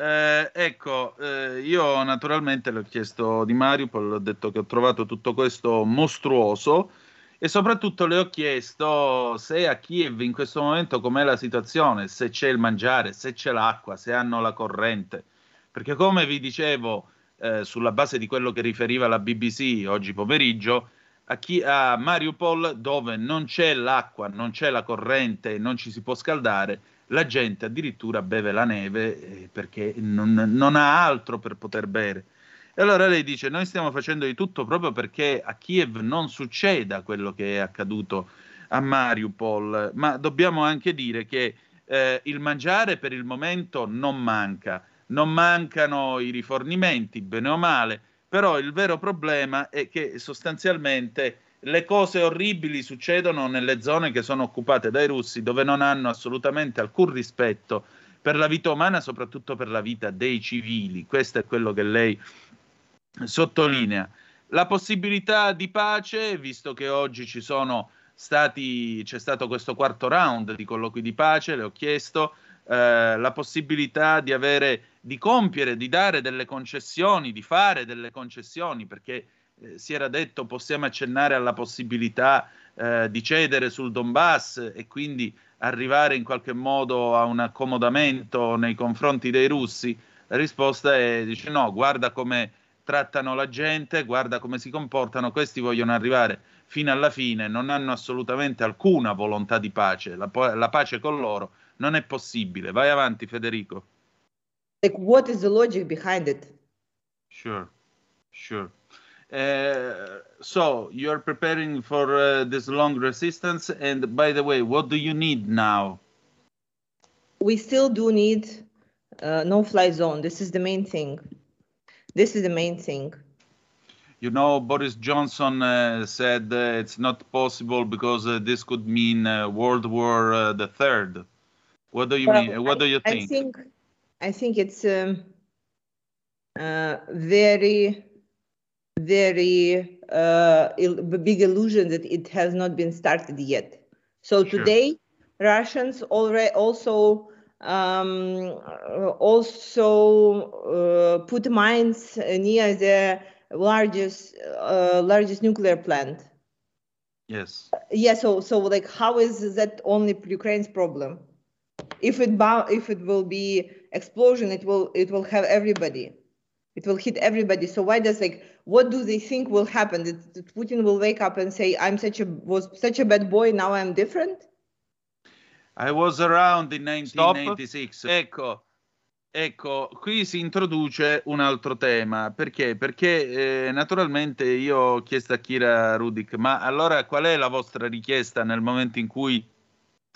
Eh, ecco, eh, io naturalmente le ho chiesto di Mariupol, ho detto che ho trovato tutto questo mostruoso e soprattutto le ho chiesto se a Kiev in questo momento com'è la situazione, se c'è il mangiare, se c'è l'acqua, se hanno la corrente. Perché come vi dicevo, eh, sulla base di quello che riferiva la BBC oggi pomeriggio, a, chi, a Mariupol dove non c'è l'acqua, non c'è la corrente, non ci si può scaldare, la gente addirittura beve la neve eh, perché non, non ha altro per poter bere. E allora lei dice: Noi stiamo facendo di tutto proprio perché a Kiev non succeda quello che è accaduto a Mariupol, ma dobbiamo anche dire che eh, il mangiare per il momento non manca, non mancano i rifornimenti, bene o male, però il vero problema è che sostanzialmente le cose orribili succedono nelle zone che sono occupate dai russi, dove non hanno assolutamente alcun rispetto per la vita umana, soprattutto per la vita dei civili. Questo è quello che lei sottolinea. La possibilità di pace, visto che oggi ci sono stati, c'è stato questo quarto round di colloqui di pace, le ho chiesto eh, la possibilità di avere, di compiere, di dare delle concessioni, di fare delle concessioni, perché eh, si era detto possiamo accennare alla possibilità eh, di cedere sul Donbass e quindi arrivare in qualche modo a un accomodamento nei confronti dei russi. La risposta è dice no, guarda come trattano la gente, guarda come si comportano, questi vogliono arrivare fino alla fine, non hanno assolutamente alcuna volontà di pace, la, la pace con loro non è possibile. Vai avanti Federico. Like, what is the logic behind it? Sure, sure. Uh, so you're preparing for uh, this long resistance, and by the way, what do you need now? We still do need uh, no-fly zone. This is the main thing. This is the main thing. You know, Boris Johnson uh, said uh, it's not possible because uh, this could mean uh, World War uh, the Third. What do you Well, mean? What I- do you think? I think? think I think it's um, uh, very, very uh, il- big illusion that it has not been started yet. So Sure. today, Russians already also um, also uh, put mines near the largest uh, largest nuclear plant. Yes. Yeah, so so like how is that only Ukraine's problem? If it bow, if it will be explosion, it will it will have everybody. It will hit everybody. So why does like what do they think will happen? That, that Putin will wake up and say, "I'm such a was such a bad boy. Now I'm different." I was around in 1986. Ecco, ecco, qui si introduce un altro tema. Perché? Perché eh, naturalmente io ho chiesto a Kira Rudik, ma allora qual è la vostra richiesta nel momento in cui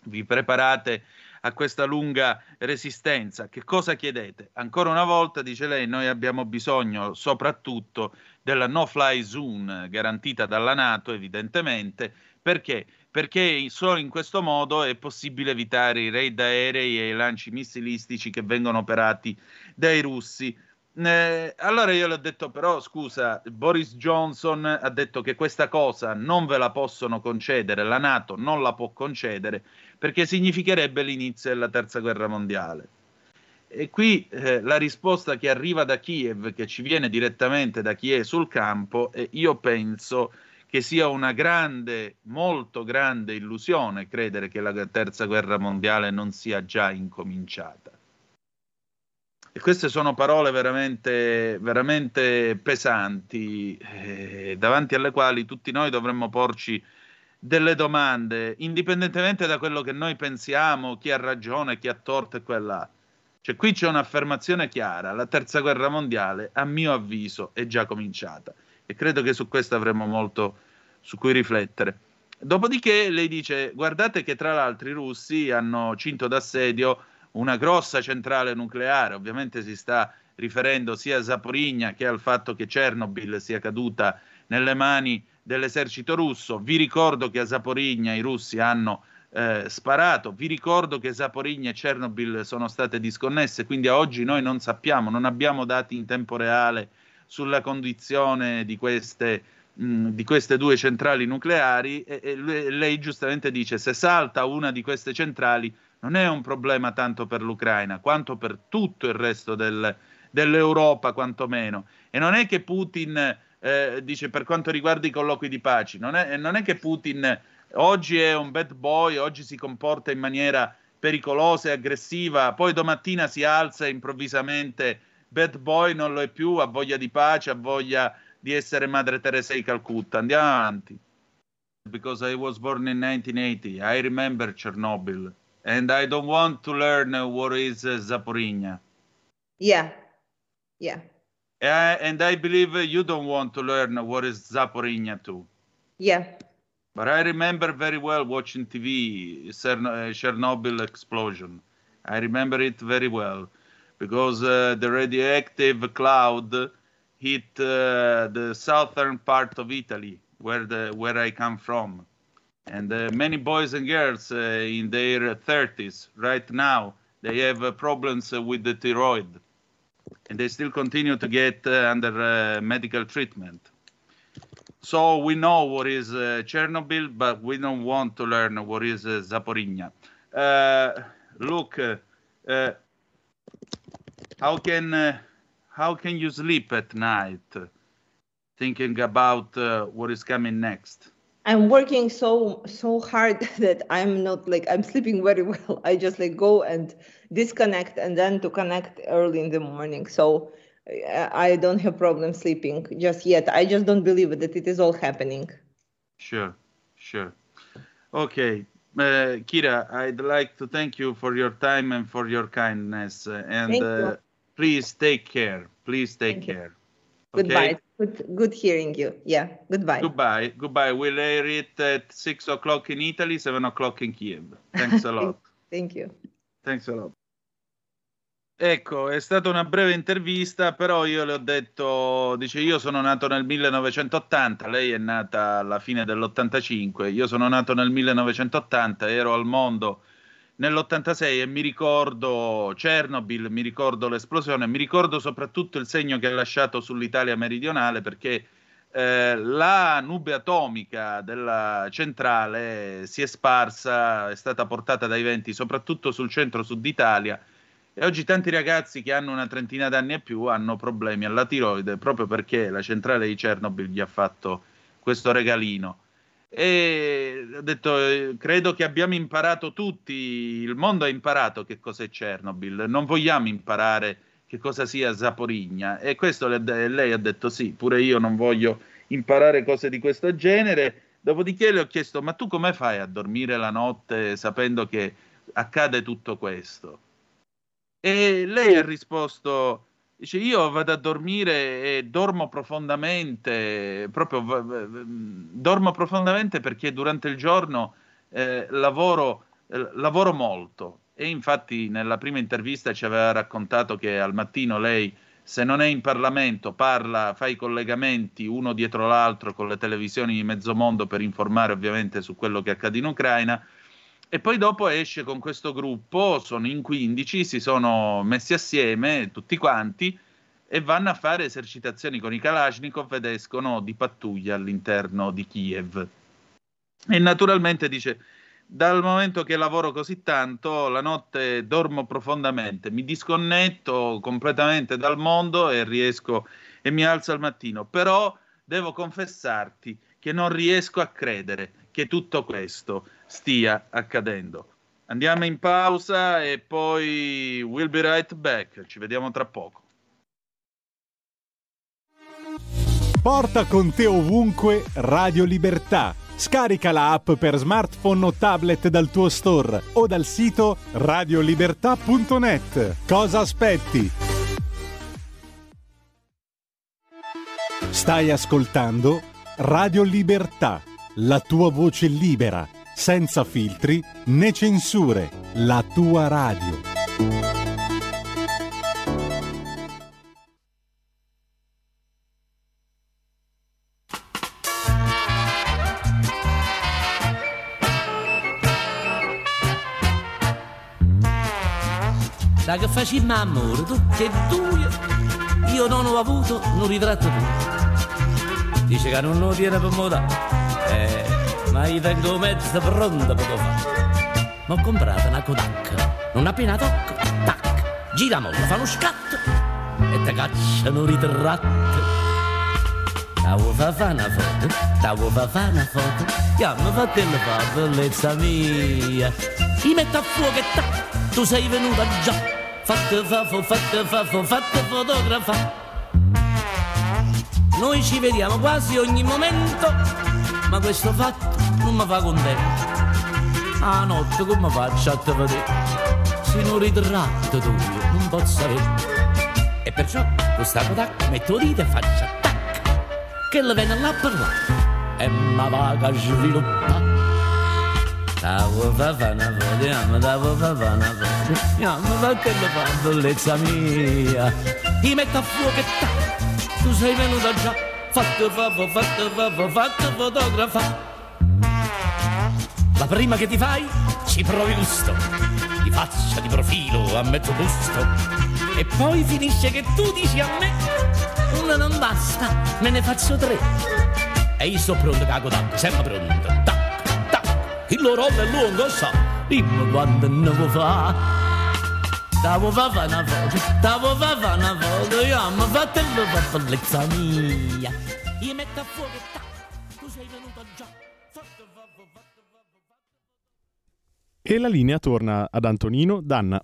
vi preparate a questa lunga resistenza. Che cosa chiedete? Ancora una volta, dice lei, noi abbiamo bisogno soprattutto della no-fly zone garantita dalla Nato, evidentemente, perché? Perché solo in questo modo è possibile evitare i raid aerei e i lanci missilistici che vengono operati dai russi. Eh, allora io le ho detto però scusa, Boris Johnson ha detto che questa cosa non ve la possono concedere, la Nato non la può concedere perché significherebbe l'inizio della terza guerra mondiale. E qui eh, la risposta che arriva da Kiev, che ci viene direttamente da chi è sul campo, e io penso che sia una grande, molto grande illusione credere che la terza guerra mondiale non sia già incominciata. E queste sono parole veramente, veramente pesanti, eh, davanti alle quali tutti noi dovremmo porci delle domande, indipendentemente da quello che noi pensiamo, chi ha ragione, chi ha torto e quella. Cioè, qui c'è un'affermazione chiara: la terza guerra mondiale, a mio avviso, è già cominciata. E credo che su questo avremo molto su cui riflettere. Dopodiché lei dice: guardate che tra l'altro i russi hanno cinto d'assedio una grossa centrale nucleare, ovviamente si sta riferendo sia a Zaporigna che al fatto che Chernobyl sia caduta nelle mani dell'esercito russo. Vi ricordo che a Zaporigna i russi hanno eh, sparato, vi ricordo che Zaporigna e Chernobyl sono state disconnesse, quindi a oggi noi non sappiamo, non abbiamo dati in tempo reale sulla condizione di queste, mh, di queste due centrali nucleari e, e lei giustamente dice se salta una di queste centrali non è un problema tanto per l'Ucraina quanto per tutto il resto del, dell'Europa, quantomeno. E non è che Putin eh, dice per quanto riguarda i colloqui di pace, non è, non è che Putin oggi è un bad boy, oggi si comporta in maniera pericolosa e aggressiva, poi domattina si alza improvvisamente bad boy, non lo è più, ha voglia di pace, ha voglia di essere Madre Teresa di Calcutta. Andiamo avanti. Because I was born in 1980, I remember Chernobyl and I don't want to learn what is Zaporizhia. Yeah, yeah. Uh, and I believe you don't want to learn what is Zaporizhia too. Yeah. But I remember very well watching TV uh, Chernobyl explosion. I remember it very well because uh, the radioactive cloud hit uh, the southern part of Italy, where the where I come from, and uh, many boys and girls uh, in their 30s right now they have uh, problems uh, with the thyroid and they still continue to get uh, under uh, medical treatment. So we know what is uh, chernobyl but we don't want to learn what is uh, zaporizhia uh, look how can how can you sleep at night thinking about what is coming next I'm working so so hard [LAUGHS] that I'm not like I'm sleeping very well. I just like go and disconnect and then to connect early in the morning. So I don't have problem sleeping just yet. I just don't believe that it is all happening. Sure, sure. Okay, uh, Kira, I'd like to thank you for your time and for your kindness. Uh, and uh, please take care. Please take thank care. You. Goodbye. Good, good hearing you. Yeah, goodbye. Goodbye. Goodbye. We'll air it at six o'clock in Italy, seven o'clock in Kiev. Thanks a [LAUGHS] lot. Thank you. Thanks a lot. Ecco, è stata una breve intervista, però io le ho detto, dice io sono nato nel 1980, lei è nata alla fine dell'85, io sono nato nel 1980, ero al mondo nell'86 e mi ricordo Chernobyl, mi ricordo l'esplosione, mi ricordo soprattutto il segno che ha lasciato sull'Italia meridionale perché eh, la nube atomica della centrale si è sparsa, è stata portata dai venti soprattutto sul centro-sud Italia e oggi tanti ragazzi che hanno una trentina d'anni e più hanno problemi alla tiroide proprio perché la centrale di Chernobyl gli ha fatto questo regalino e ho detto eh, credo che abbiamo imparato tutti il mondo ha imparato che cos'è Chernobyl non vogliamo imparare che cosa sia Zaporigna e questo le, lei ha detto sì pure io non voglio imparare cose di questo genere. Dopodiché le ho chiesto ma tu come fai a dormire la notte sapendo che accade tutto questo? E lei ha risposto Dice, io vado a dormire e dormo profondamente, proprio dormo profondamente perché durante il giorno eh, lavoro, eh, lavoro molto E infatti nella prima intervista ci aveva raccontato che al mattino lei, se non è in Parlamento, parla, fa i collegamenti uno dietro l'altro con le televisioni di mezzo mondo per informare ovviamente su quello che accade in Ucraina. E poi dopo esce con questo gruppo, sono in 15, si sono messi assieme tutti quanti e vanno a fare esercitazioni con i Kalashnikov ed escono di pattuglia all'interno di Kiev. E naturalmente dice, dal momento che lavoro così tanto, la notte dormo profondamente, mi disconnetto completamente dal mondo e riesco e mi alzo al mattino, però devo confessarti che non riesco a credere che tutto questo stia accadendo. Andiamo in pausa e poi we'll be right back, ci vediamo tra poco. Porta con te ovunque Radio Libertà. Scarica la app per smartphone o tablet dal tuo store o dal sito radiolibertà.net. Cosa aspetti? Stai ascoltando Radio Libertà, la tua voce libera, senza filtri né censure, la tua radio. Da che facemmo amore, tutti e due, io non ho avuto un ritratto tuo. Dice che non lo tiene per moda, ma io tengo mezza pronta per lo fare. Ma ho comprato una Kodak, non appena tocco, tac, gira molto, fa uno scatto e te cacciano un ritratto. Stavo fa fa una foto, stavo fa fa una foto, che mi fa delle fa bellezza mia. Ti metto a fuoco e tac, tu sei venuta già, fatte fa, fo, fatte fa, fo, fatte fotografa. Noi ci vediamo quasi ogni momento, ma questo fatto mi fa contento. A notte come faccio a te vedere? Se non ritratto tu non posso avere. E perciò questa Kodak metto dita e faccio tac, che le viene là a parlare e ma vaga a sviluppare. Stavo fa fa una foto, io stavo fa perché le fa bellezza mia. Ti metto a fuoco e tac, tu sei venuta già, fatto fatto fa, fo, fatto fotografa. La prima che ti fai, ci provi gusto, di faccia, di profilo, a mezzo busto. E poi finisce che tu dici a me, una non basta, me ne faccio tre. E io sto pronto, cago tanto, sempre pronto, tac, tac. Il loro è lungo, so, dimmi quando ne vuoi fa. Stavo fa una foto, stavo fa una foto, io mi fratello fa bellezza mia. Io metto a fuoco E la linea torna ad Antonino Danna.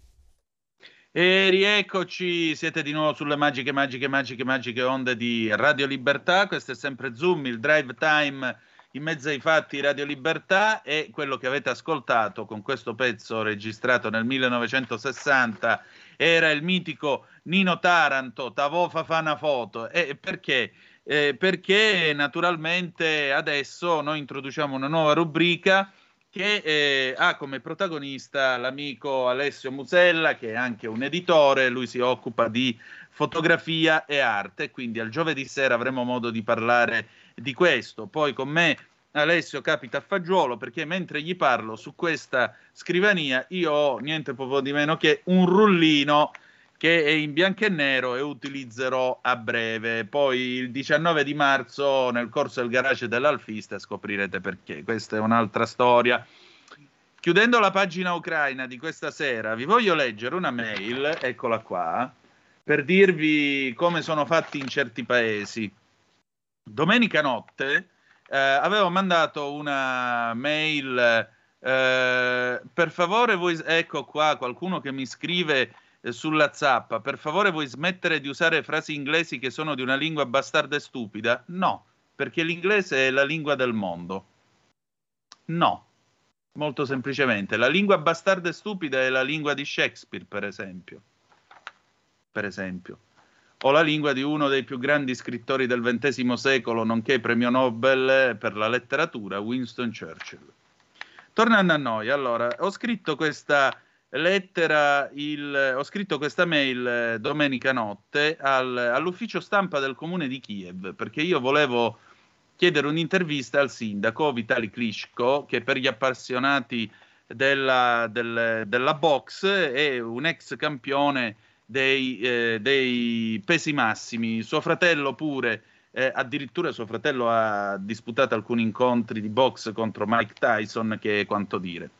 E rieccoci, siete di nuovo sulle magiche, magiche, magiche, magiche onde di Radio Libertà. Questo è sempre Zoom, il drive time in mezzo ai fatti Radio Libertà e quello che avete ascoltato con questo pezzo registrato nel 1960 era il mitico Nino Taranto, Tavo fa fa una foto. E perché? Eh, perché naturalmente adesso noi introduciamo una nuova rubrica che eh, ha come protagonista l'amico Alessio Musella, che è anche un editore, lui si occupa di fotografia e arte, quindi al giovedì sera avremo modo di parlare di questo. Poi con me Alessio capita a fagiolo perché mentre gli parlo su questa scrivania io ho niente poco di meno che un rullino che è in bianco e nero e utilizzerò a breve. Poi il 19 di marzo nel corso del garage dell'Alfista scoprirete perché. Questa è un'altra storia. Chiudendo la pagina ucraina di questa sera, vi voglio leggere una mail, eccola qua, per dirvi come sono fatti in certi paesi. Domenica notte eh, avevo mandato una mail, eh, per favore voi, ecco qua qualcuno che mi scrive sulla zappa, per favore vuoi smettere di usare frasi inglesi che sono di una lingua bastarda e stupida? No, perché l'inglese è la lingua del mondo. No, molto semplicemente. La lingua bastarda e stupida è la lingua di Shakespeare, per esempio. Per esempio. O la lingua di uno dei più grandi scrittori del XX secolo, nonché premio Nobel per la letteratura, Winston Churchill. Tornando a noi, allora, ho scritto questa lettera, il, ho scritto questa mail eh, domenica notte al, all'ufficio stampa del comune di Kiev perché io volevo chiedere un'intervista al sindaco Vitali Klitschko che per gli appassionati della, del, della box è un ex campione dei, eh, dei pesi massimi, suo fratello pure eh, addirittura suo fratello ha disputato alcuni incontri di box contro Mike Tyson, che è quanto dire.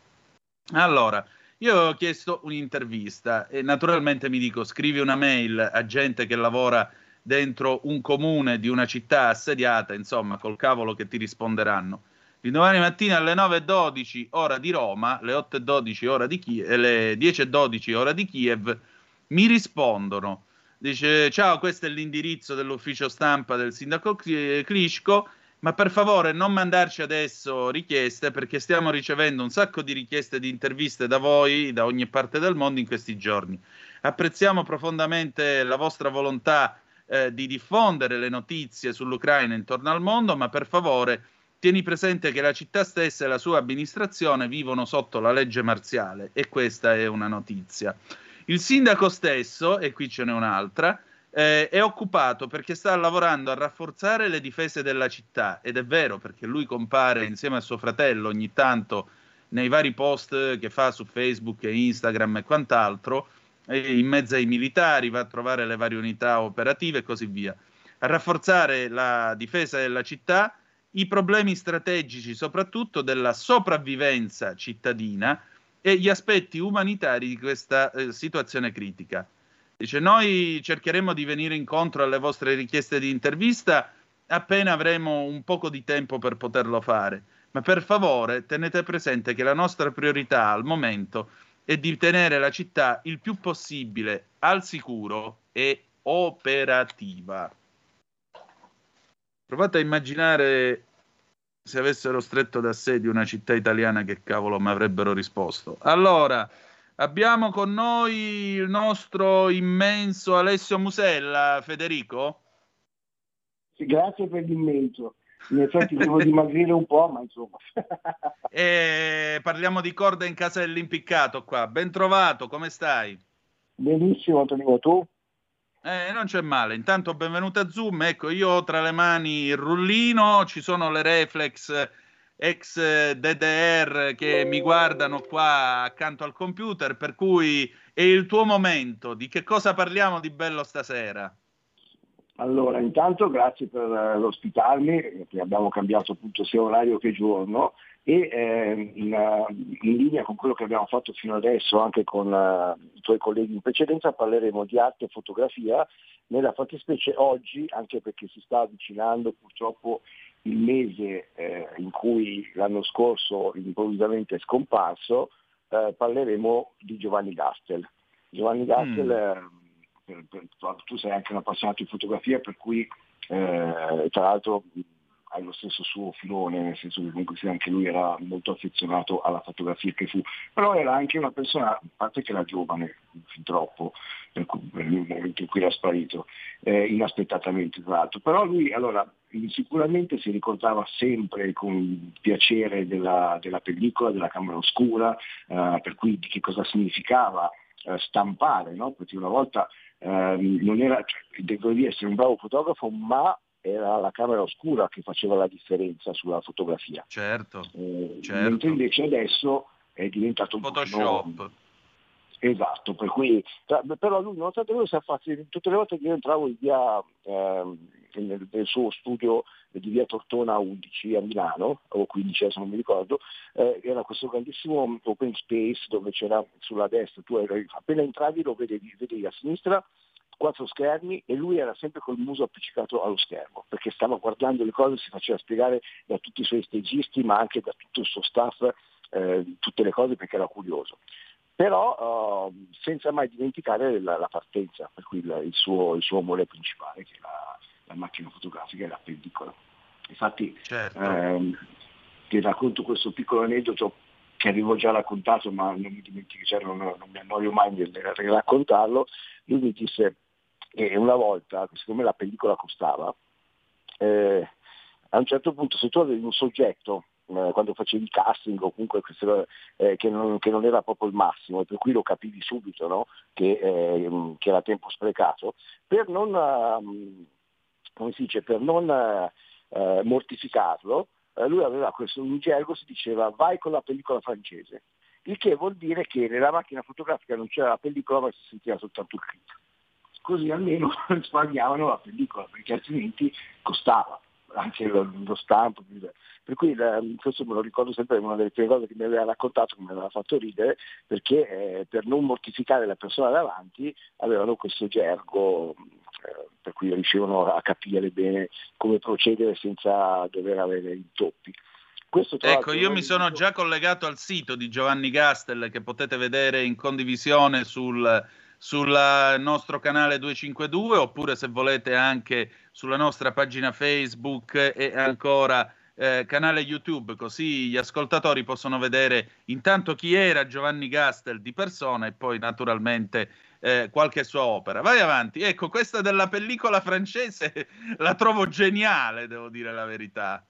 Allora, io ho chiesto un'intervista e naturalmente mi dico scrivi una mail a gente che lavora dentro un comune di una città assediata, insomma, col cavolo che ti risponderanno. Di domani mattina alle 9.12 ora di Roma, le 8.12 ora di Kiev, le 10.12 ora di Kiev, mi rispondono Dice, ciao, questo è l'indirizzo dell'ufficio stampa del sindaco Klitschko, ma per favore non mandarci adesso richieste perché stiamo ricevendo un sacco di richieste di interviste da voi, da ogni parte del mondo in questi giorni. Apprezziamo profondamente la vostra volontà eh, di diffondere le notizie sull'Ucraina intorno al mondo, ma per favore tieni presente che la città stessa e la sua amministrazione vivono sotto la legge marziale e questa è una notizia. Il sindaco stesso, e qui ce n'è un'altra, eh, è occupato perché sta lavorando a rafforzare le difese della città ed è vero perché lui compare insieme a suo fratello ogni tanto nei vari post che fa su Facebook e Instagram e quant'altro, in mezzo ai militari, va a trovare le varie unità operative e così via. A rafforzare la difesa della città, i problemi strategici soprattutto della sopravvivenza cittadina, e gli aspetti umanitari di questa eh, situazione critica. Dice, noi cercheremo di venire incontro alle vostre richieste di intervista appena avremo un poco di tempo per poterlo fare, ma per favore tenete presente che la nostra priorità al momento è di tenere la città il più possibile al sicuro e operativa. Provate a immaginare se avessero stretto d'assedio una città italiana, che cavolo mi avrebbero risposto? Allora, abbiamo con noi il nostro immenso Alessio Musella, Federico? Sì, grazie per l'immenso. In effetti devo [LAUGHS] dimagrire un po', ma insomma. e parliamo di corda in casa dell'impiccato qua. Ben trovato, come stai? Benissimo, Antonio, tu? Eh, non c'è male. Intanto benvenuto a Zoom. Ecco, io ho tra le mani il rullino, ci sono le reflex ex DDR che mi guardano qua accanto al computer, per cui è il tuo momento. Di che cosa parliamo di bello stasera? Allora, intanto grazie per uh, l'ospitarmi, abbiamo cambiato appunto sia orario che giorno e eh, in, in, linea con quello che abbiamo fatto fino adesso anche con uh, i tuoi colleghi in precedenza parleremo di arte e fotografia, nella fattispecie oggi, anche perché si sta avvicinando purtroppo il mese eh, in cui l'anno scorso improvvisamente è scomparso, eh, parleremo di Giovanni Gastel. Giovanni Gastel mm per, per, tu sei anche un appassionato di fotografia, per cui eh, tra l'altro hai lo stesso suo filone, nel senso che comunque anche lui era molto affezionato alla fotografia che fu, però era anche una persona, a parte che era giovane, fin troppo, per il momento in cui era sparito, eh, inaspettatamente tra l'altro, però lui allora sicuramente si ricordava sempre con piacere della, della pellicola, della camera oscura, eh, per cui di che cosa significava eh, stampare, no? perché una volta ehm, non era, cioè, dovevi essere un bravo fotografo, ma era la camera oscura che faceva la differenza sulla fotografia. Certo, eh, certo. Mentre invece adesso è diventato un Photoshop. Pochino... Esatto, per cui, però lui nonostante quello si è fatto, tutte le volte che io entravo in via, eh, nel, nel, suo studio di via Tortona 11 a Milano, o 15 adesso non mi ricordo, eh, era questo grandissimo open space dove c'era sulla destra, tu eri, appena entravi lo vedevi, vedevi a sinistra quattro schermi e lui era sempre col muso appiccicato allo schermo, perché stava guardando le cose, si faceva spiegare da tutti i suoi stagisti, ma anche da tutto il suo staff, eh, tutte le cose perché era curioso però uh, senza mai dimenticare la, la partenza, per cui il, il, suo, il, suo, amore principale, che è la, la macchina fotografica e la pellicola. Infatti certo. ehm, ti racconto questo piccolo aneddoto che avevo già raccontato, ma non mi dimentico, cioè non, non, mi annoio mai nel raccontarlo, lui mi disse che una volta, siccome la pellicola costava, eh, a un certo punto se tu avevi un soggetto eh, quando facevi casting o comunque eh, che, non, che, non, era proprio il massimo e per cui lo capivi subito no? che, eh, che, era tempo sprecato, per non, uh, dice, per non uh, mortificarlo, lui aveva questo un gergo, si diceva vai con la pellicola francese, il che vuol dire che nella macchina fotografica non c'era la pellicola ma si sentiva soltanto il clip. Così almeno [LAUGHS] risparmiavano la pellicola, perché altrimenti costava anche lo, lo stampo. Per cui questo me lo ricordo sempre, è una delle prime cose che mi aveva raccontato, che mi aveva fatto ridere, perché eh, per non mortificare la persona davanti avevano questo gergo eh, per cui riuscivano a capire bene come procedere senza dover avere intoppi. Questo, ecco, io mi sono già collegato al sito di Giovanni Gastel che potete vedere in condivisione sul, sul nostro canale 252 oppure se volete anche sulla nostra pagina Facebook e ancora eh, canale YouTube, così gli ascoltatori possono vedere intanto chi era Giovanni Gastel di persona e poi naturalmente eh, qualche sua opera. Vai avanti. Ecco, questa della pellicola francese [LAUGHS] la trovo geniale, devo dire la verità.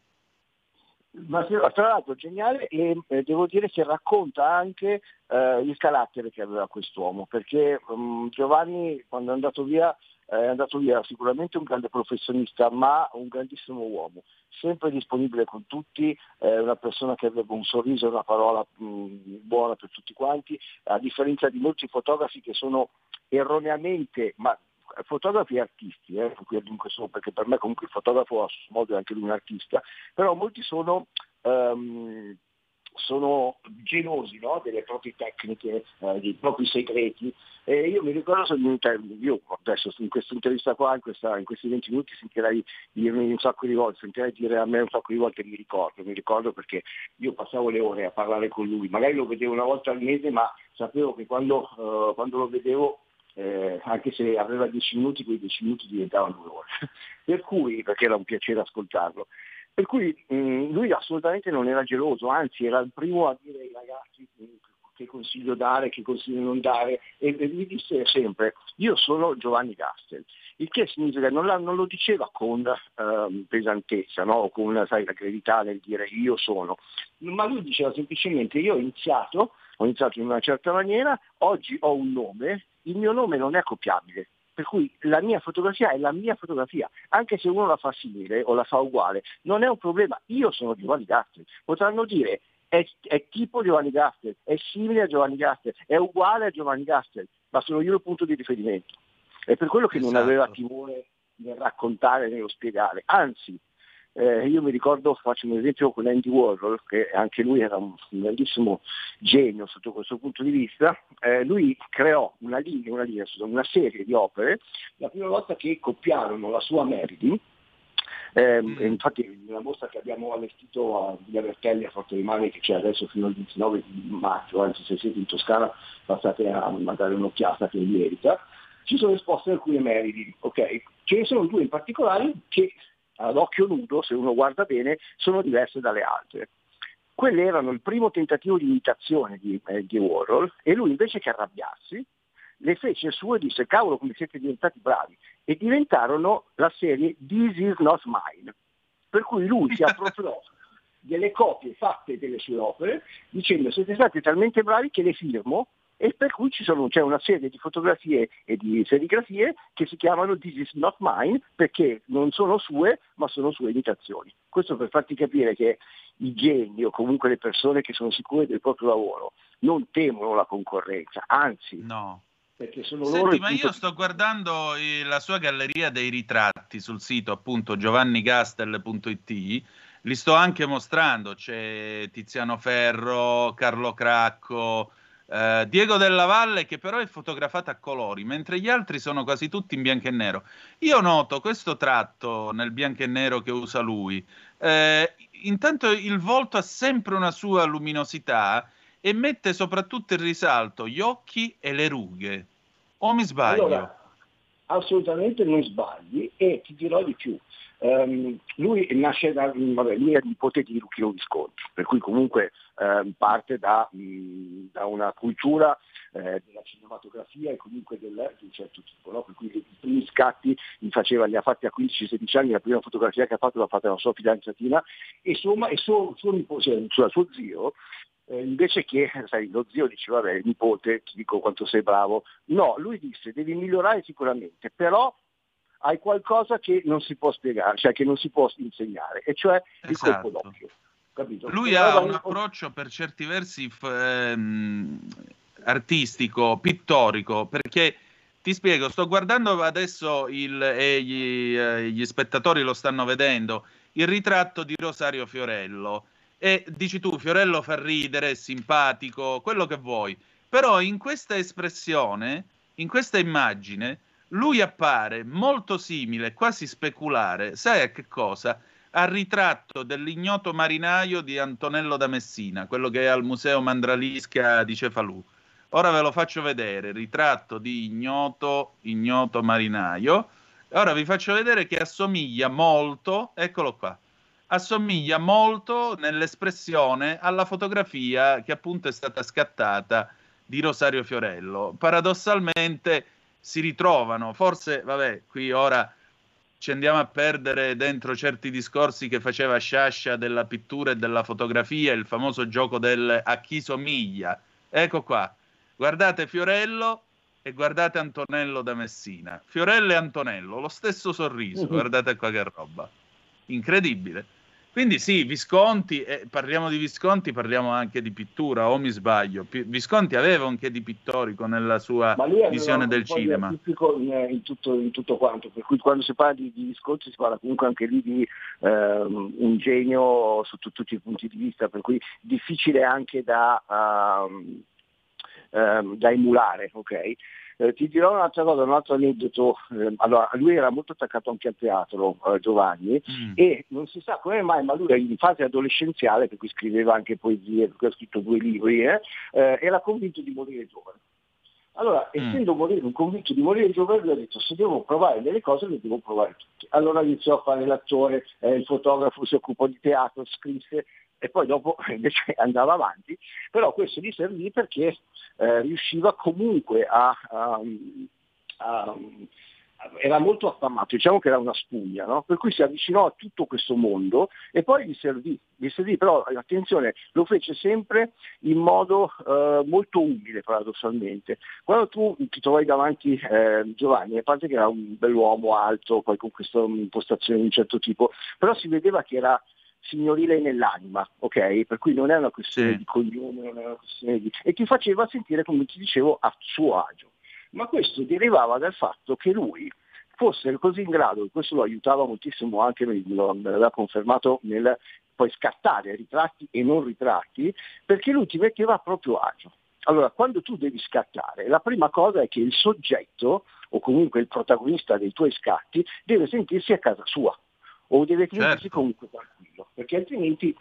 Ma tra l'altro geniale e eh, devo dire che racconta anche eh, il carattere che aveva quest'uomo, perché um, Giovanni quando è andato via è andato via sicuramente un grande professionista, ma un grandissimo uomo, sempre disponibile con tutti, eh, una persona che aveva un sorriso e una parola mh, buona per tutti quanti, a differenza di molti fotografi che sono erroneamente, ma fotografi e artisti, eh, perché per me comunque il fotografo a suo modo è anche lui un artista, però molti sono, um, sono gelosi no? delle proprie tecniche, eh, dei propri segreti. E io mi ricordo, io adesso in questa intervista qua, in, questa, in questi 20 minuti sentirei dirmi un sacco di volte, sentirei dire a me un sacco di volte mi ricordo, mi ricordo perché io passavo le ore a parlare con lui, magari lo vedevo una volta al mese, ma sapevo che quando, uh, quando lo vedevo eh, anche se aveva dieci minuti, quei dieci minuti diventavano due ore. [LAUGHS] per cui, perché era un piacere ascoltarlo. Per cui mh, mm, lui assolutamente non era geloso, anzi era il primo a dire ai ragazzi che consiglio dare, che consiglio non dare, e, e mi disse sempre, io sono Giovanni Gastel, il che significa, non, non lo diceva con uh, pesantezza, no? con sai, la gravità nel dire io sono, ma lui diceva semplicemente io ho iniziato, ho iniziato in una certa maniera, oggi ho un nome, il mio nome non è copiabile, per cui la mia fotografia è la mia fotografia, anche se uno la fa simile o la fa uguale, non è un problema, io sono Giovanni Gastri, potranno dire è, è, tipo Giovanni Gastel, è simile a Giovanni Gastel, è uguale a Giovanni Gastel, ma sono io il punto di riferimento. È per quello che esatto. non aveva timore nel raccontare, nello spiegare. Anzi, eh, io mi ricordo, faccio un esempio con Andy Warhol, che anche lui era un, grandissimo genio sotto questo punto di vista, eh, lui creò una, linea, una, linea, una serie di opere, la prima volta che copiarono la sua Meridi, eh, mm. infatti nella mostra che abbiamo allestito a Villa Vertelli a Forte dei Mari che c'è adesso fino al 29 di maggio, anzi se siete in Toscana passate a mandare un'occhiata che merita, ci sono esposte alcune meriti, ok? Ce ne sono due in particolare che ad occhio nudo, se uno guarda bene, sono diverse dalle altre. Quelle erano il primo tentativo di imitazione di, eh, di Warhol e lui invece che arrabbiarsi le fece su e disse cavolo come siete diventati bravi e diventarono la serie This is not mine per cui lui si appropriò [LAUGHS] delle copie fatte delle sue opere dicendo siete stati talmente bravi che le firmo e per cui sono, c'è una serie di fotografie e di serigrafie che si chiamano This is not mine perché non sono sue ma sono sue imitazioni. Questo per farti capire che i geni o comunque le persone che sono sicure del proprio lavoro non temono la concorrenza, anzi. No. Perché sono Senti, ma io sto guardando la sua galleria dei ritratti sul sito appunto giovannigastel.it, li sto anche mostrando, c'è Tiziano Ferro, Carlo Cracco, eh, Diego della Valle che però è fotografato a colori, mentre gli altri sono quasi tutti in bianco e nero. Io noto questo tratto nel bianco e nero che usa lui. Eh, intanto il volto ha sempre una sua luminosità e mette soprattutto in risalto gli occhi e le rughe. O mi sbaglio? Allora, assolutamente non sbagli e ti dirò di più. Um, lui nasce da, vabbè, lui è nipote di Luchino Visconti, per cui comunque um, parte da, mh, da, una cultura eh, della cinematografia e comunque del, di un certo tipo, no? per cui i primi scatti li, faceva, li ha fatti a 15-16 anni, la prima fotografia che ha fatto l'ha fatta la sua fidanzatina e, insomma, e suo, suo, nipote, cioè suo zio eh, invece che sai, lo zio diceva vabbè nipote ti dico quanto sei bravo no lui disse devi migliorare sicuramente però hai qualcosa che non si può spiegare cioè che non si può insegnare e cioè il Esatto. colpo d'occhio capito? Lui ha un approccio per certi versi ehm, artistico, pittorico, perché ti spiego, sto guardando adesso il, e gli, eh, gli spettatori lo stanno vedendo, il ritratto di Rosario Fiorello. E dici tu, Fiorello fa ridere, è simpatico, quello che vuoi. Però in questa espressione, in questa immagine, lui appare molto simile, quasi speculare, sai a che cosa? Al ritratto dell'ignoto marinaio di Antonello da Messina, quello che è al Museo Mandralisca di Cefalù. Ora ve lo faccio vedere, ritratto di ignoto, ignoto marinaio. Ora vi faccio vedere che assomiglia molto, eccolo qua, assomiglia molto nell'espressione alla fotografia che appunto è stata scattata di Rosario Fiorello. Paradossalmente si ritrovano, forse, vabbè, qui ora ci andiamo a perdere dentro certi discorsi che faceva Sciascia della pittura e della fotografia, il famoso gioco del a chi somiglia. Ecco qua, guardate Fiorello e guardate Antonello da Messina. Fiorello e Antonello, lo stesso sorriso, Mhm. guardate qua che roba. Incredibile. Quindi sì, Visconti, e parliamo di Visconti, parliamo anche di pittura, o mi sbaglio? Pi- Visconti aveva un che di pittorico nella sua Ma visione del cinema. artistico in, in tutto, in tutto quanto, per cui quando si parla di, di Visconti si parla comunque anche lì di ehm, un genio sotto tutti i punti di vista, per cui difficile anche da, ehm, ehm, da emulare, ok? Eh, ti dirò un'altra cosa, un altro aneddoto. eh, allora, lui era molto attaccato anche al teatro, eh, Giovanni, Mm. e non si sa come mai, ma lui in fase adolescenziale, per cui scriveva anche poesie, per cui ha scritto due libri, eh, eh, era convinto di morire giovane. Allora, Mm. essendo morire, convinto di morire giovane, lui ha detto se devo provare delle cose le devo provare tutte. Allora iniziò a fare l'attore, eh, il fotografo, si occupò di teatro, scrisse e poi dopo [LAUGHS] invece andava avanti, però questo gli servì perché eh, riusciva comunque a, a- a- era molto affamato, diciamo che era una spugna, no? per cui si avvicinò a tutto questo mondo e poi gli servì, gli servì però attenzione, lo fece sempre in modo eh, molto umile paradossalmente. Quando tu ti trovai davanti eh, Giovanni, a parte che era un bell'uomo alto, poi con questa impostazione di un certo tipo, però si vedeva che era signorile nell'anima, ok? Per cui non è una questione di cognome, non è una questione di... e ti faceva sentire, come ti dicevo, a suo agio. Ma questo derivava dal fatto che lui fosse così in grado, e questo lo aiutava moltissimo anche, me l'aveva confermato nel poi scattare ritratti e non ritratti, perché lui ti metteva a proprio agio. Allora, quando tu devi scattare, la prima cosa è che il soggetto, o comunque il protagonista dei tuoi scatti, deve sentirsi a casa sua, o deve sentirsi comunque tranquillo, perché altrimenti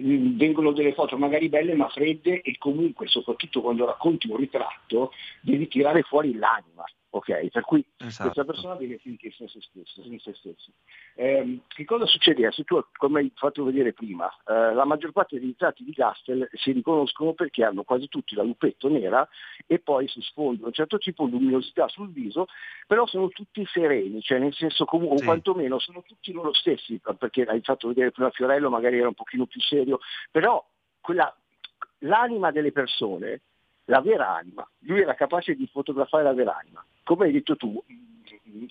mm, vengono delle foto magari belle ma fredde e comunque soprattutto quando racconti un ritratto devi tirare fuori l'anima, ok? Per cui Esatto. questa persona deve sentirsi in se stesso. In se stesso. Ehm, che cosa succedeva? Se tu, come hai fatto vedere prima, eh, la maggior parte dei ritratti di Gastel si riconoscono perché hanno quasi tutti la lupetto nera e poi si sfonda un certo tipo di luminosità sul viso, però sono tutti sereni, cioè nel senso comunque, o quantomeno sono tutti loro stessi, perché hai fatto vedere prima Fiorello, magari era un pochino più serio, però quella, l'anima delle persone, la vera anima, lui era capace di fotografare la vera anima. Come hai detto tu,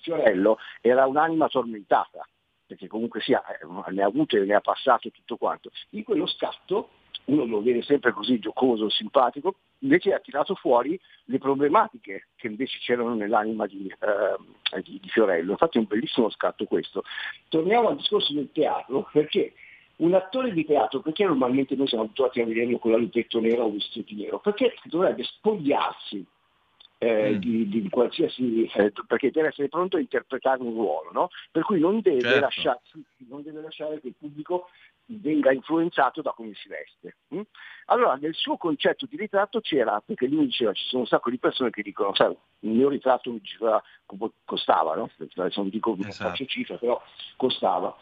Fiorello era un'anima tormentata, perché comunque sia, eh, ne ha avute, ne ha passate tutto quanto. In quello scatto, uno lo vede sempre così giocoso, simpatico, invece ha tirato fuori le problematiche che invece c'erano nell'anima di, eh, di- di Fiorello. Infatti è un bellissimo scatto questo. Torniamo al discorso del teatro, perché un attore di teatro, perché normalmente noi siamo abituati a vederlo con la lupetto nera o vestito nero? Perché dovrebbe spogliarsi eh, di, di qualsiasi, eh, perché deve essere pronto a interpretare un ruolo, no? per cui non deve, Certo. lasciarsi- non deve lasciare che il pubblico venga influenzato da come si veste. mm? Allora nel suo concetto di ritratto c'era, perché lui diceva ci sono un sacco di persone che dicono, sai, il mio ritratto mi costava, no? non dico Esatto. faccio cifre, però costava.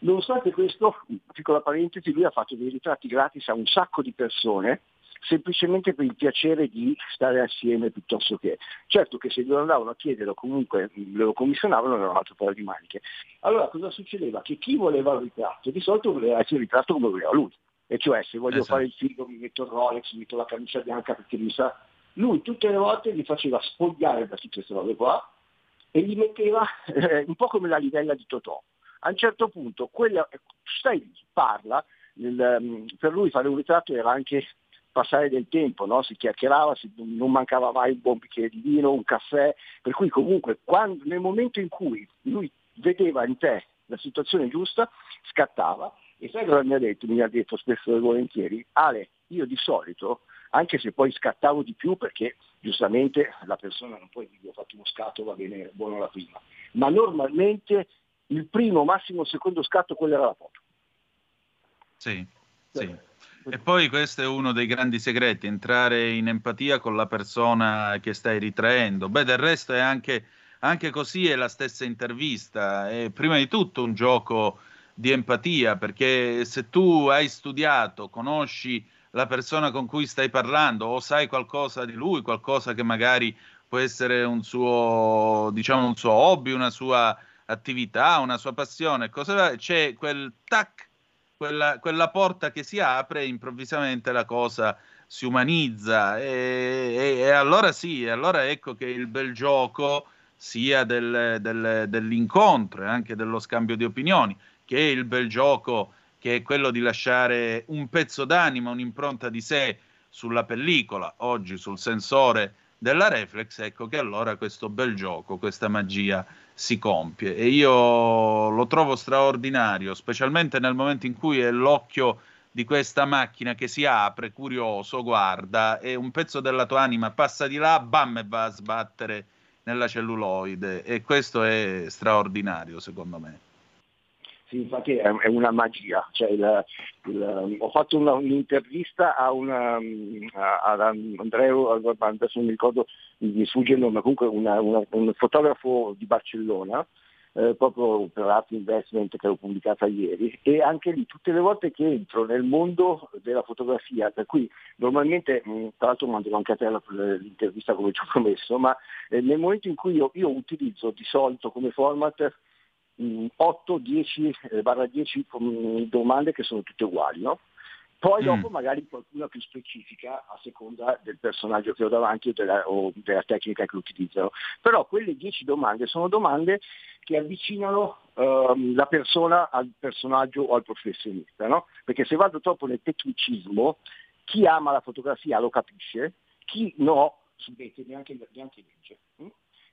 Nonostante questo, piccola parentesi, lui ha fatto dei ritratti gratis a un sacco di persone semplicemente per il piacere di stare assieme piuttosto che. Certo che se glielo andavano a chiedere o comunque lo commissionavano era un altro paio di maniche. Allora cosa succedeva? Che chi voleva il ritratto di solito voleva essere ritratto come voleva lui. E cioè se voglio Esatto. fare il figo mi metto il Rolex, mi metto la camicia bianca perché mi sa. Lui tutte le volte gli faceva spogliare da tutte queste robe qua e gli metteva eh, un po' come la livella di Totò. A un certo punto quella, stai lì, parla, il, ehm, per lui fare un ritratto era anche passare del tempo, no? si chiacchierava, si- non mancava mai un buon bicchiere di vino, un caffè, per cui comunque quando- nel momento in cui lui vedeva in te la situazione giusta, scattava e sai cosa mi ha detto? Mi ha detto spesso e volentieri, Ale, io di solito, anche se poi scattavo di più perché giustamente la persona non può dire ho fatto uno scatto, va bene, buono la prima, ma normalmente il primo, massimo il secondo scatto, quella era la foto. Sì, sì. E poi questo è uno dei grandi segreti, entrare in empatia con la persona che stai ritraendo. Beh, del resto è anche, anche così è la stessa intervista, è prima di tutto un gioco di empatia, perché se tu hai studiato, conosci la persona con cui stai parlando o sai qualcosa di lui, qualcosa che magari può essere un suo, diciamo, un suo hobby, una sua attività, una sua passione, cosa c'è quel tac quella, quella porta che si apre e improvvisamente la cosa si umanizza. E, e- e allora sì, allora ecco che il bel gioco sia del- del- dell'incontro e anche dello scambio di opinioni, che il bel gioco che è quello di lasciare un pezzo d'anima, un'impronta di sé sulla pellicola, oggi sul sensore della reflex, ecco che allora questo bel gioco, questa magia si compie e io lo trovo straordinario, specialmente nel momento in cui è l'occhio di questa macchina che si apre, curioso, guarda, e un pezzo della tua anima passa di là, bam, e va a sbattere nella celluloide e questo è straordinario secondo me. Sì, infatti è, una magia. Cioè, il- il- ho fatto una- un'intervista a, una, a, ad Andreu, adesso non mi ricordo, mi sfugge il nome, comunque una- una- un fotografo di Barcellona, eh, proprio per Art Investment che l'ho pubblicata ieri, e anche lì tutte le volte che entro nel mondo della fotografia, per cui normalmente, mh, tra l'altro manderò anche a te la- l'intervista come ci ho promesso, ma eh, nel momento in cui io, io utilizzo di solito come format mh, 8, 10, eh, barra 10 mh, domande che sono tutte uguali, no? Poi Mm. dopo magari qualcuna più specifica a seconda del personaggio che ho davanti o della, o della tecnica che utilizzano. Però quelle 10 domande sono domande che avvicinano ehm, la persona al personaggio o al professionista, no? Perché se vado troppo nel tecnicismo, chi ama la fotografia lo capisce, chi no, subete neanche, neanche legge. mm?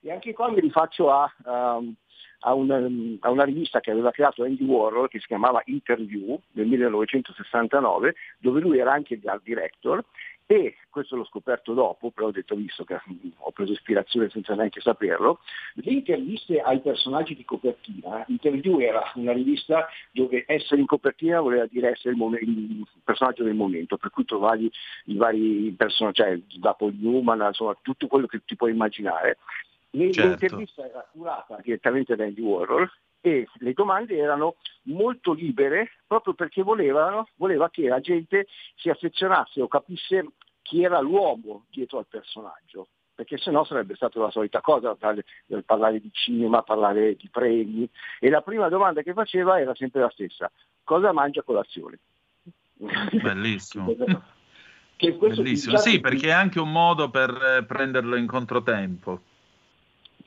E anche qua mi rifaccio a, ehm, a una, a una rivista che aveva creato Andy Warhol che si chiamava Interview nel 1969, dove lui era anche il director e questo l'ho scoperto dopo, però ho detto visto che ho preso ispirazione senza neanche saperlo, le interviste ai personaggi di copertina, Interview era una rivista dove essere in copertina voleva dire essere il, momen- il personaggio del momento, per cui trovavi i vari personaggi, cioè da Paul Newman, insomma tutto quello che ti puoi immaginare. Certo. L'intervista era curata direttamente da Andy Warhol e le domande erano molto libere proprio perché volevano, voleva che la gente si affezionasse o capisse chi era l'uomo dietro al personaggio, perché sennò sarebbe stata la solita cosa, parlare, di cinema, parlare di premi. E la prima domanda che faceva era sempre la stessa, cosa mangia colazione? Bellissimo. [LAUGHS] Bellissimo, sì, perché è anche un modo per eh, prenderlo in controtempo.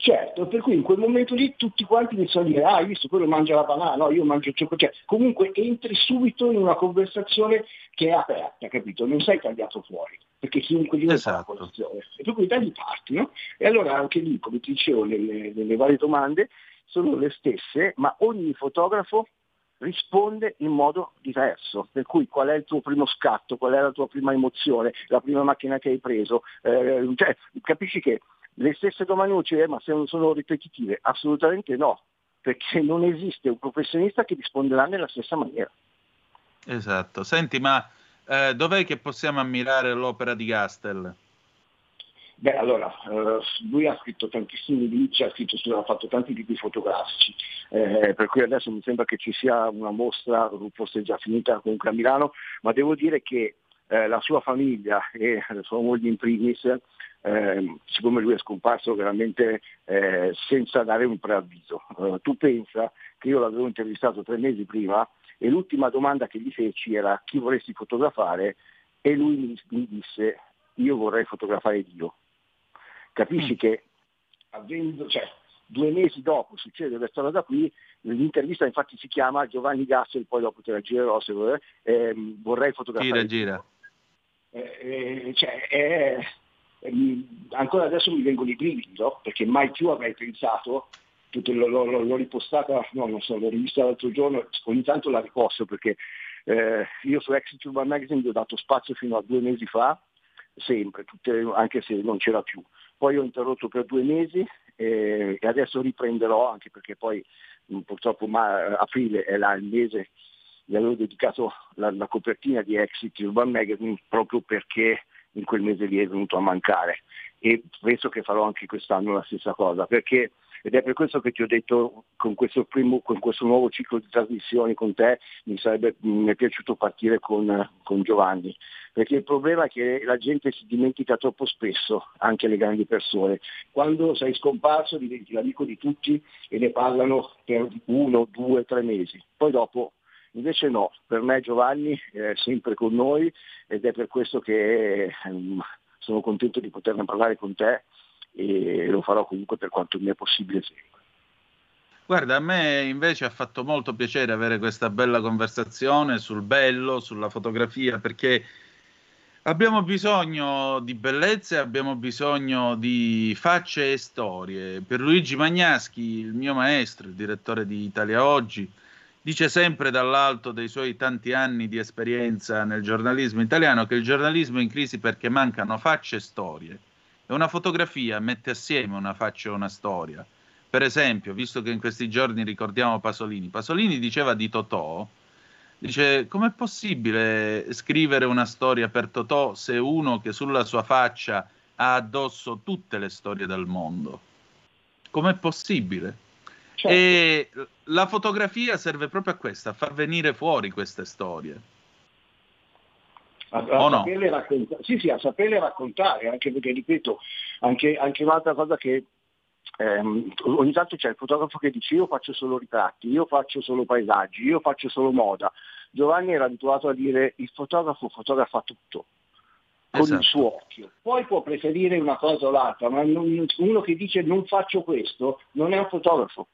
Certo, per cui in quel momento lì tutti quanti iniziano a dire, ah, hai visto, quello mangia la banana, no, io mangio il cioccolato. Cioè, comunque entri subito in una conversazione che è aperta, capito? Non sei tagliato fuori, perché chiunque di noi fa la colazione. E per cui da lì parti, no? E allora anche lì, come ti dicevo, nelle, nelle varie domande sono le stesse, ma ogni fotografo risponde in modo diverso, per cui qual è il tuo primo scatto, qual è la tua prima emozione, la prima macchina che hai preso, eh, cioè, capisci che le stesse domande non ci eh, ma se non sono ripetitive? Assolutamente no, perché non esiste un professionista che risponderà nella stessa maniera. Esatto. Senti, ma eh, dov'è che possiamo ammirare l'opera di Gastel? Beh, allora, eh, lui ha scritto tantissimi libri, ha, scritto, ha fatto tanti libri fotografici, eh, per cui adesso mi sembra che ci sia una mostra, forse già finita comunque a Milano, ma devo dire che eh, la sua famiglia e la sua moglie in primis, eh, siccome lui è scomparso veramente eh, senza dare un preavviso. Eh, tu pensa che io l'avevo intervistato tre mesi prima e l'ultima domanda che gli feci era chi vorresti fotografare e lui mi, mi disse io vorrei fotografare Dio. Capisci mm. che avendo, cioè, due mesi dopo succede questa cosa qui, l'intervista infatti si chiama Giovanni Gassel, poi dopo te la girerò se vorrei, eh, vorrei fotografare. Gira, gira. Eh, eh, cioè, eh, ancora adesso mi vengono i brividi, no? perché mai più avrei pensato, l'ho, l'ho, l'ho ripostata, no, non so, l'ho rivista l'altro giorno, ogni tanto la riposto perché eh, io su Exit Urban Magazine gli ho dato spazio fino a due mesi fa, sempre, tutte, anche se non c'era più. Poi ho interrotto per due mesi e, e adesso riprenderò, anche perché poi purtroppo ma, aprile è là il mese, gli avevo dedicato la, la copertina di Exit Urban Magazine proprio perché in quel mese lì è venuto a mancare e penso che farò anche quest'anno la stessa cosa perché ed è per questo che ti ho detto con questo, primo, con questo nuovo ciclo di trasmissioni con te mi, sarebbe, mi è piaciuto partire con, con, Giovanni, perché il problema è che la gente si dimentica troppo spesso, anche le grandi persone. Quando sei scomparso diventi l'amico di tutti e ne parlano per uno, due, tre mesi. Poi dopo Invece no, per me Giovanni è sempre con noi ed è per questo che ehm, sono contento di poterne parlare con te e lo farò comunque per quanto mi è possibile sempre. Guarda, a me invece ha fatto molto piacere avere questa bella conversazione sul bello, sulla fotografia, perché abbiamo bisogno di bellezze, abbiamo bisogno di facce e storie. Per Luigi Magnaschi, il mio maestro, il direttore di Italia Oggi, dice sempre dall'alto dei suoi tanti anni di esperienza nel giornalismo italiano che il giornalismo è in crisi perché mancano facce e storie e una fotografia mette assieme una faccia e una storia. Per esempio, visto che in questi giorni ricordiamo Pasolini, Pasolini diceva di Totò, dice com'è possibile scrivere una storia per Totò se uno che sulla sua faccia ha addosso tutte le storie del mondo? Com'è possibile? Certo. E la fotografia serve proprio a questo, a far venire fuori queste storie a, a no? raccontare. Sì, sì, a saperle raccontare, anche perché, ripeto, anche, anche un'altra cosa che ehm, ogni tanto c'è il fotografo che dice io faccio solo ritratti, io faccio solo paesaggi, io faccio solo moda. Giovanni era abituato a dire il fotografo fotografa tutto con esatto. il suo occhio. Poi può preferire una cosa o l'altra, ma non, uno che dice non faccio questo non è un fotografo.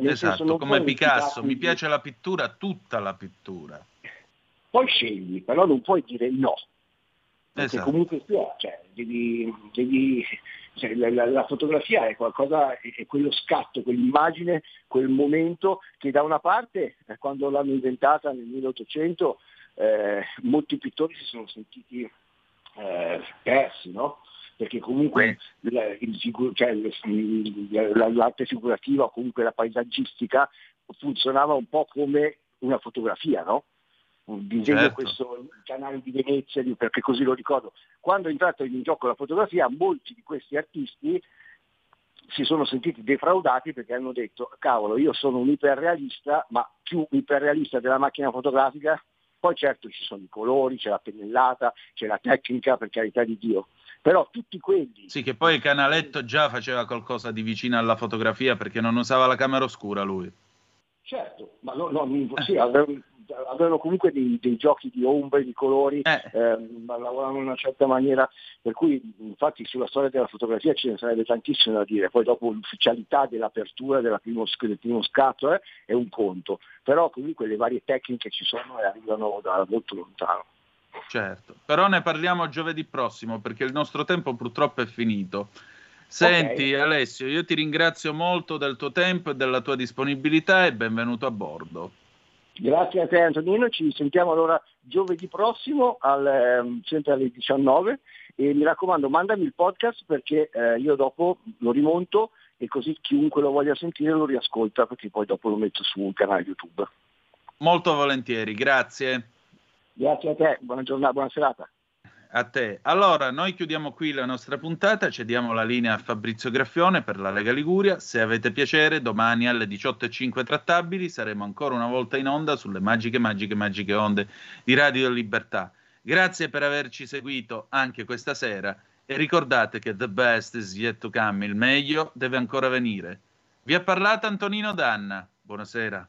Cioè, esatto, come Picasso, mi piace la pittura, tutta la pittura poi scegli, però non puoi dire no. Perché esatto. comunque sia, cioè, devi, devi, cioè, la, la, fotografia è qualcosa, è, è, quello scatto, quell'immagine, quel momento che da una parte, eh, quando l'hanno inventata nel 1800, eh, molti pittori si sono sentiti eh, persi, no? Perché comunque la, il, cioè, l'arte figurativa o comunque la paesaggistica funzionava un po' come una fotografia, no? un disegno certo. questo canale di Venezia, perché così lo ricordo. Quando è entrata in gioco la fotografia, molti di questi artisti si sono sentiti defraudati perché hanno detto cavolo io sono un iperrealista ma più iperrealista della macchina fotografica poi certo ci sono i colori, c'è la pennellata, c'è la tecnica per carità di Dio però tutti quelli sì che poi il canaletto già faceva qualcosa di vicino alla fotografia perché non usava la camera oscura lui certo ma no, no, sì, avevano comunque dei, dei, giochi di ombre, di colori, eh. ehm, lavoravano in una certa maniera, per cui infatti sulla storia della fotografia ce ne sarebbe tantissimo da dire, poi dopo l'ufficialità dell'apertura della primo, del primo scatto eh, è un conto, però comunque le varie tecniche ci sono e arrivano da molto lontano. Certo, però ne parliamo giovedì prossimo perché il nostro tempo purtroppo è finito. Senti okay. Alessio, io ti ringrazio molto del tuo tempo e della tua disponibilità e benvenuto a bordo. Grazie a te Antonino, ci sentiamo allora giovedì prossimo al, ehm, sempre alle 19 e mi raccomando mandami il podcast perché eh, io dopo lo rimonto e così chiunque lo voglia sentire lo riascolta perché poi dopo lo metto sul canale YouTube. Molto volentieri, grazie. Grazie a te, buona giornata, buona serata. A te. Allora, noi chiudiamo qui la nostra puntata, cediamo la linea a Fabrizio Graffione per la Lega Liguria. Se avete piacere, domani alle 18.05 trattabili saremo ancora una volta in onda sulle magiche, magiche, magiche onde di Radio Libertà. Grazie per averci seguito anche questa sera e ricordate che the best is yet to come, il meglio deve ancora venire. Vi ha parlato Antonino Danna. Buonasera.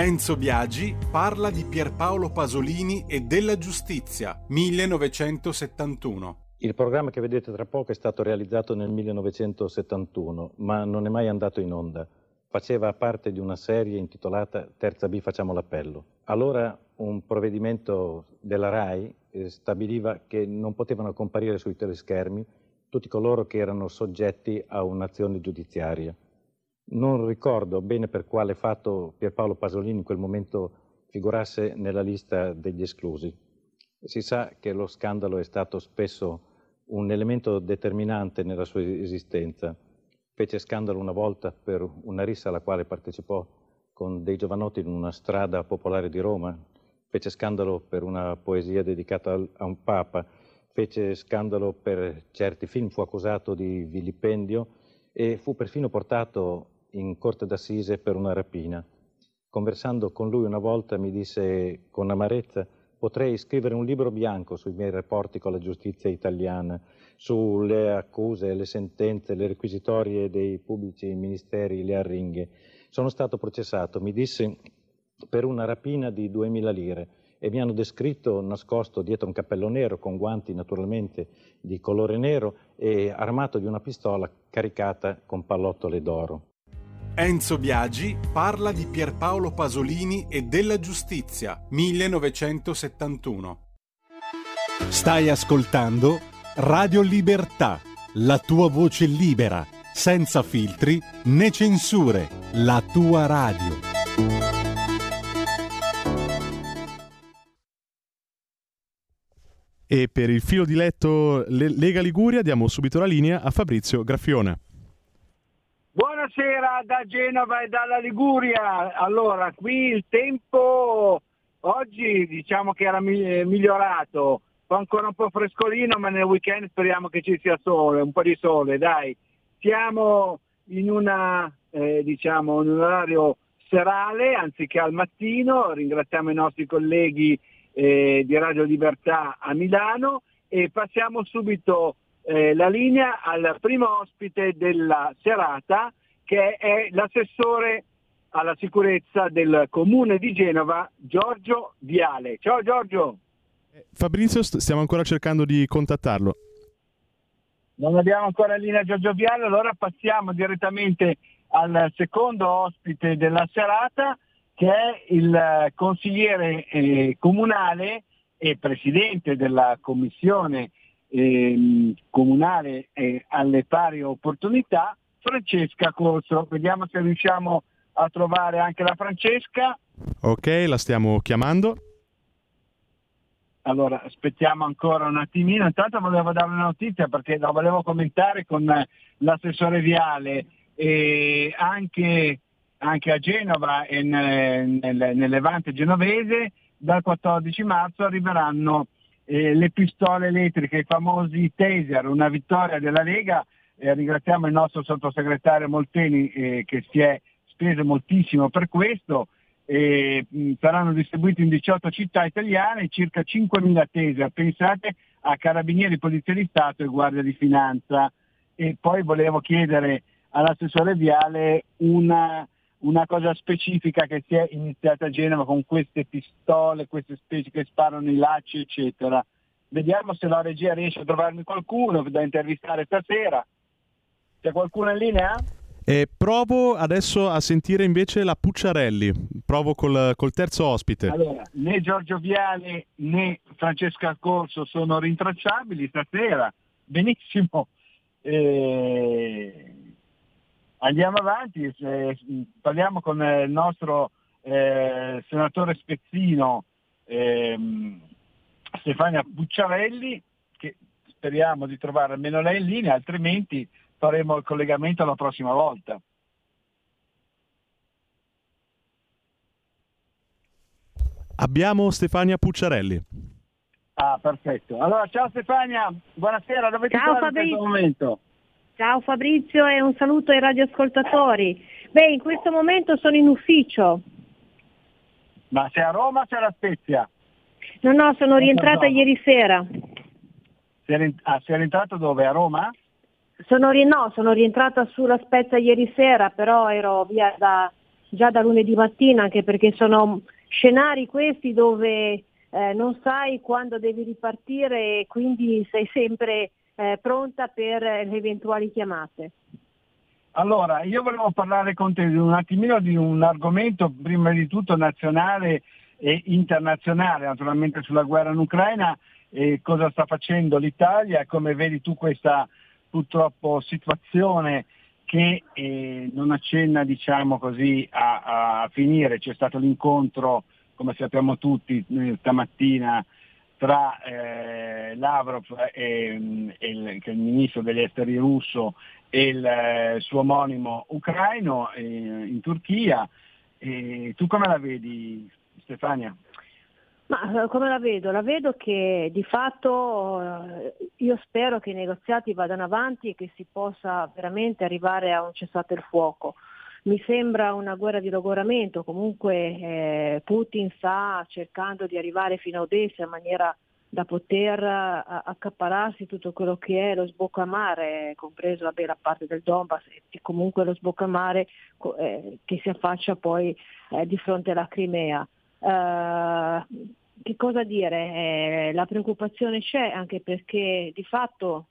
Enzo Biagi parla di Pierpaolo Pasolini e della giustizia, 1971. Il programma che vedete tra poco è stato realizzato nel 1971, ma non è mai andato in onda. Faceva parte di una serie intitolata Terza B facciamo l'appello. Allora un provvedimento della RAI eh, stabiliva che non potevano comparire sui teleschermi tutti coloro che erano soggetti a un'azione giudiziaria. Non ricordo bene per quale fatto Pierpaolo Pasolini in quel momento figurasse nella lista degli esclusi. Si sa che lo scandalo è stato spesso un elemento determinante nella sua esistenza. Fece scandalo una volta per una rissa alla quale partecipò con dei giovanotti in una strada popolare di Roma, fece scandalo per una poesia dedicata a un papa, fece scandalo per certi film, fu accusato di vilipendio e fu perfino portato in corte d'assise per una rapina. Conversando con lui una volta mi disse con amarezza potrei scrivere un libro bianco sui miei rapporti con la giustizia italiana, sulle accuse, le sentenze, le requisitorie dei pubblici ministeri, le arringhe. Sono stato processato, mi disse, per una rapina di 2000 lire e mi hanno descritto nascosto dietro un cappello nero con guanti naturalmente di colore nero e armato di una pistola caricata con pallottole d'oro. Enzo Biagi parla di Pierpaolo Pasolini e della giustizia, 1971. Stai ascoltando Radio Libertà, la tua voce libera, senza filtri né censure, la tua radio. E per il filo diletto Le- Lega Liguria diamo subito la linea a Fabrizio Graffione. Buonasera da Genova e dalla Liguria. Allora, qui il tempo oggi diciamo che era mi- migliorato, fa ancora un po' frescolino, ma nel weekend speriamo che ci sia sole, un po' di sole, dai. Siamo in una eh, diciamo in un orario serale anziché al mattino, ringraziamo i nostri colleghi eh, di Radio Libertà a Milano e passiamo subito eh, la linea al primo ospite della serata che è l'assessore alla sicurezza del comune di Genova, Giorgio Viale. Ciao Giorgio. Fabrizio, st- stiamo ancora cercando di contattarlo. Non abbiamo ancora in linea Giorgio Viale, allora passiamo direttamente al secondo ospite della serata che è il eh, consigliere eh, comunale e presidente della commissione ehm, comunale eh, alle pari opportunità, Francesca Corso. Vediamo se riusciamo a trovare anche la Francesca. Ok, la stiamo chiamando. Allora, aspettiamo ancora un attimino. Intanto volevo dare una notizia perché la volevo commentare con eh, l'assessore Viale e anche, anche a Genova e nel, nel- nel Levante genovese dal 14 marzo arriveranno eh, le pistole elettriche, i famosi taser, una vittoria della Lega. Eh, ringraziamo il nostro sottosegretario Molteni eh, che si è speso moltissimo per questo. E, mh, saranno distribuiti in 18 città italiane circa 5.000 taser. Pensate a Carabinieri, Polizia di Stato e Guardia di Finanza. E poi volevo chiedere all'assessore Viale una, una cosa specifica che si è iniziata a Genova con queste pistole, queste specie che sparano i lacci, eccetera. Vediamo se la regia riesce a trovarmi qualcuno da intervistare stasera. C'è qualcuno in linea? E provo adesso a sentire invece la Pucciarelli, provo col, col terzo ospite. Allora, né Giorgio Viale né Francesca Corso sono rintracciabili stasera. Benissimo. Eh, andiamo avanti, eh, parliamo con il nostro eh, senatore Spezzino ehm, Stefania Pucciarelli, che speriamo di trovare almeno lei in linea, altrimenti faremo il collegamento la prossima volta. Abbiamo Stefania Pucciarelli. Ah, perfetto. Allora, ciao Stefania, buonasera, dove Ciao, ti trovi in questo momento? Ciao Fabrizio e un saluto ai radioascoltatori. Beh, in questo momento sono in ufficio. Ma sei a Roma o sei alla Spezia? No, no, sono rientrata zona? ieri sera. Sei, ah, sei rientrato dove? A Roma? Sono, no, sono rientrata sulla Spezia ieri sera, però ero via da- già da lunedì mattina, anche perché sono scenari questi dove eh, non sai quando devi ripartire e quindi sei sempre eh, pronta per eh, le eventuali chiamate. Allora, io volevo parlare con te un attimino di un argomento prima di tutto nazionale e internazionale, naturalmente sulla guerra in Ucraina e cosa sta facendo l'Italia come vedi tu questa purtroppo situazione che eh, non accenna diciamo così a, a finire. C'è stato l'incontro, come sappiamo tutti, eh, stamattina tra eh, Lavrov e, e il, che è il ministro degli esteri russo e il eh, suo omonimo ucraino eh, in Turchia. Tu come la vedi Stefania? Ma eh, come la vedo? La vedo che di fatto eh, io spero che i negoziati vadano avanti e che si possa veramente arrivare a un cessate il fuoco. Mi sembra una guerra di logoramento, comunque eh, Putin sta cercando di arrivare fino a Odessa in maniera da poter eh, accapararsi tutto quello che è lo sboccamare, compreso vabbè, la parte del Donbass e comunque lo sboccamare eh, che si affaccia poi eh, di fronte alla Crimea. Eh, che cosa dire? Eh, la preoccupazione c'è anche perché di fatto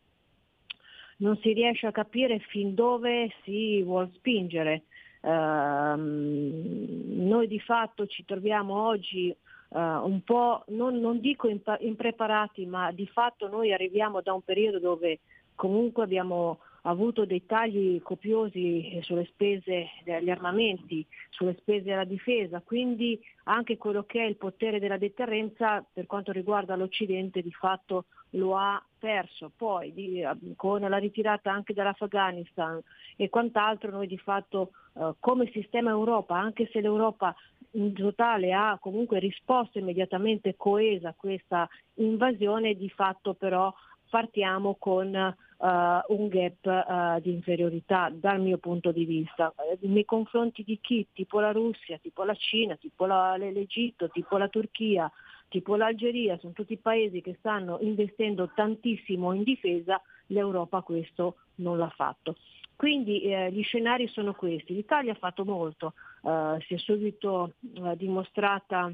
non si riesce a capire fin dove si vuol spingere. Ehm, noi di fatto ci troviamo oggi eh, un po', non, non dico impreparati, ma di fatto noi arriviamo da un periodo dove comunque abbiamo avuto dei tagli copiosi eh, sulle spese degli armamenti, sulle spese della difesa, quindi anche quello che è il potere della deterrenza per quanto riguarda l'Occidente di fatto lo ha perso. Poi di- con la ritirata anche dall'Afghanistan e quant'altro noi di fatto eh, come sistema Europa, anche se l'Europa in totale ha comunque risposto immediatamente coesa a questa invasione, di fatto però partiamo con eh, un gap eh, di inferiorità dal mio punto di vista. Eh, nei confronti di chi? Tipo la Russia, tipo la Cina, tipo la- l'Egitto, tipo la Turchia, tipo l'Algeria, sono tutti paesi che stanno investendo tantissimo in difesa, l'Europa questo non l'ha fatto. Quindi eh, gli scenari sono questi. L'Italia ha fatto molto, eh, si è subito dimostrata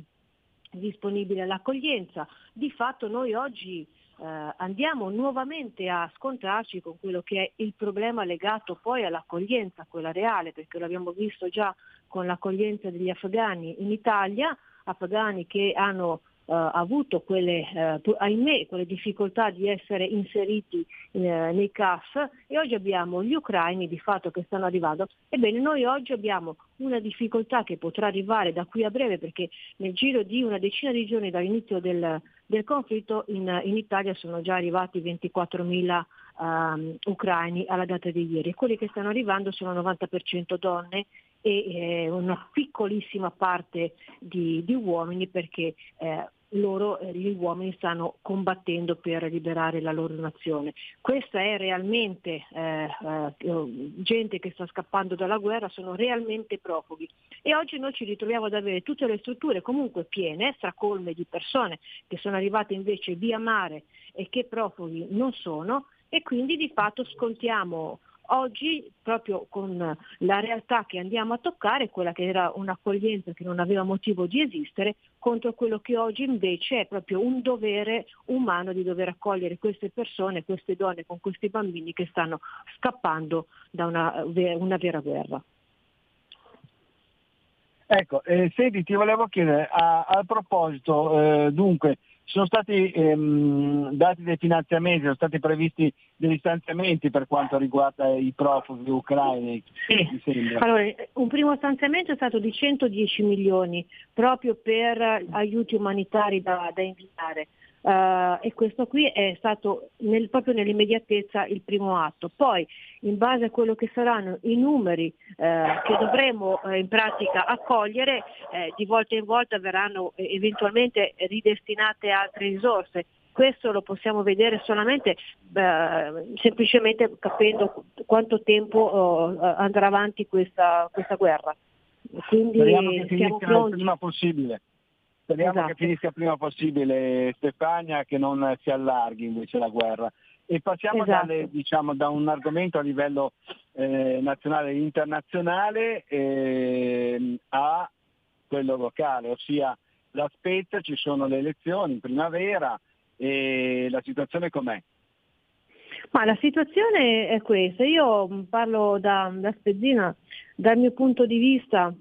disponibile all'accoglienza. Di fatto noi oggi eh, andiamo nuovamente a scontrarci con quello che è il problema legato poi all'accoglienza, quella reale, perché l'abbiamo visto già con l'accoglienza degli afghani in Italia, afghani che hanno avuto quelle, eh, ahimè, quelle difficoltà di essere inseriti eh, nei CAF e oggi abbiamo gli ucraini di fatto che stanno arrivando. Ebbene, noi oggi abbiamo una difficoltà che potrà arrivare da qui a breve perché nel giro di una decina di giorni dall'inizio del, del conflitto in, in Italia sono già arrivati 24.000 ehm, ucraini alla data di ieri e quelli che stanno arrivando sono 90% donne e eh, una piccolissima parte di, di uomini perché eh, loro, eh, gli uomini stanno combattendo per liberare la loro nazione. Questa è realmente eh, eh, gente che sta scappando dalla guerra, sono realmente profughi. E oggi noi ci ritroviamo ad avere tutte le strutture comunque piene, stracolme di persone che sono arrivate invece via mare e che profughi non sono e quindi di fatto scontiamo Oggi, proprio con la realtà che andiamo a toccare, quella che era un'accoglienza che non aveva motivo di esistere, contro quello che oggi invece è proprio un dovere umano di dover accogliere queste persone, queste donne con questi bambini che stanno scappando da una, una vera guerra. Ecco, eh, senti, ti volevo chiedere, a, a proposito, eh, dunque, sono stati ehm, dati dei finanziamenti, sono stati previsti degli stanziamenti per quanto riguarda i profughi ucraini. Sì. Allora, un primo stanziamento è stato di 110 milioni proprio per aiuti umanitari da, da inviare. Uh, e questo qui è stato nel, proprio nell'immediatezza il primo atto. Poi, in base a quello che saranno i numeri uh, che dovremo uh, in pratica accogliere, di volta in volta verranno eventualmente ridestinate altre risorse. Questo lo possiamo vedere solamente semplicemente capendo quanto tempo andrà avanti questa, questa guerra. Quindi Speriamo che finisca il prima possibile. Speriamo Esatto. che finisca prima possibile Stefania, che non si allarghi invece la guerra. E passiamo Esatto. dalle- diciamo, da un argomento a livello eh, nazionale e internazionale ehm, a quello locale, ossia la Spezia, ci sono le elezioni in primavera e la situazione com'è? Ma la situazione è questa, io parlo da, da Spezzina, dal mio punto di vista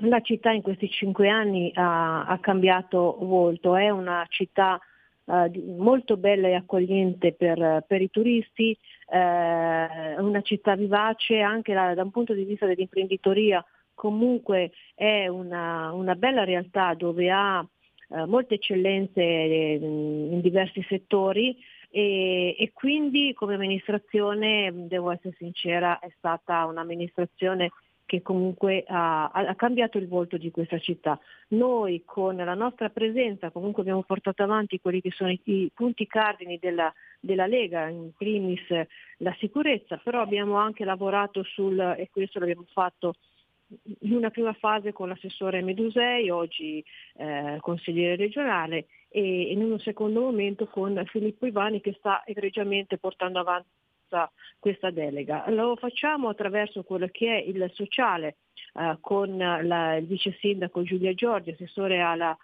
la città in questi cinque anni ha, ha cambiato volto, è una città eh, molto bella e accogliente per, per i turisti, eh, una città vivace anche da, da un punto di vista dell'imprenditoria, comunque è una, una bella realtà dove ha eh, molte eccellenze eh, in diversi settori e, e quindi come amministrazione, devo essere sincera, è stata un'amministrazione che comunque ha, ha cambiato il volto di questa città. Noi con la nostra presenza comunque abbiamo portato avanti quelli che sono i, i punti cardini della, della Lega, in primis la sicurezza, però abbiamo anche lavorato sul, e questo l'abbiamo fatto in una prima fase con l'assessore Medusei, oggi eh, consigliere regionale, e in un secondo momento con Filippo Ivani che sta egregiamente portando avanti questa- questa delega. Lo facciamo attraverso quello che è il sociale eh, con la- il vice sindaco Giulia Giorgi, assessore alla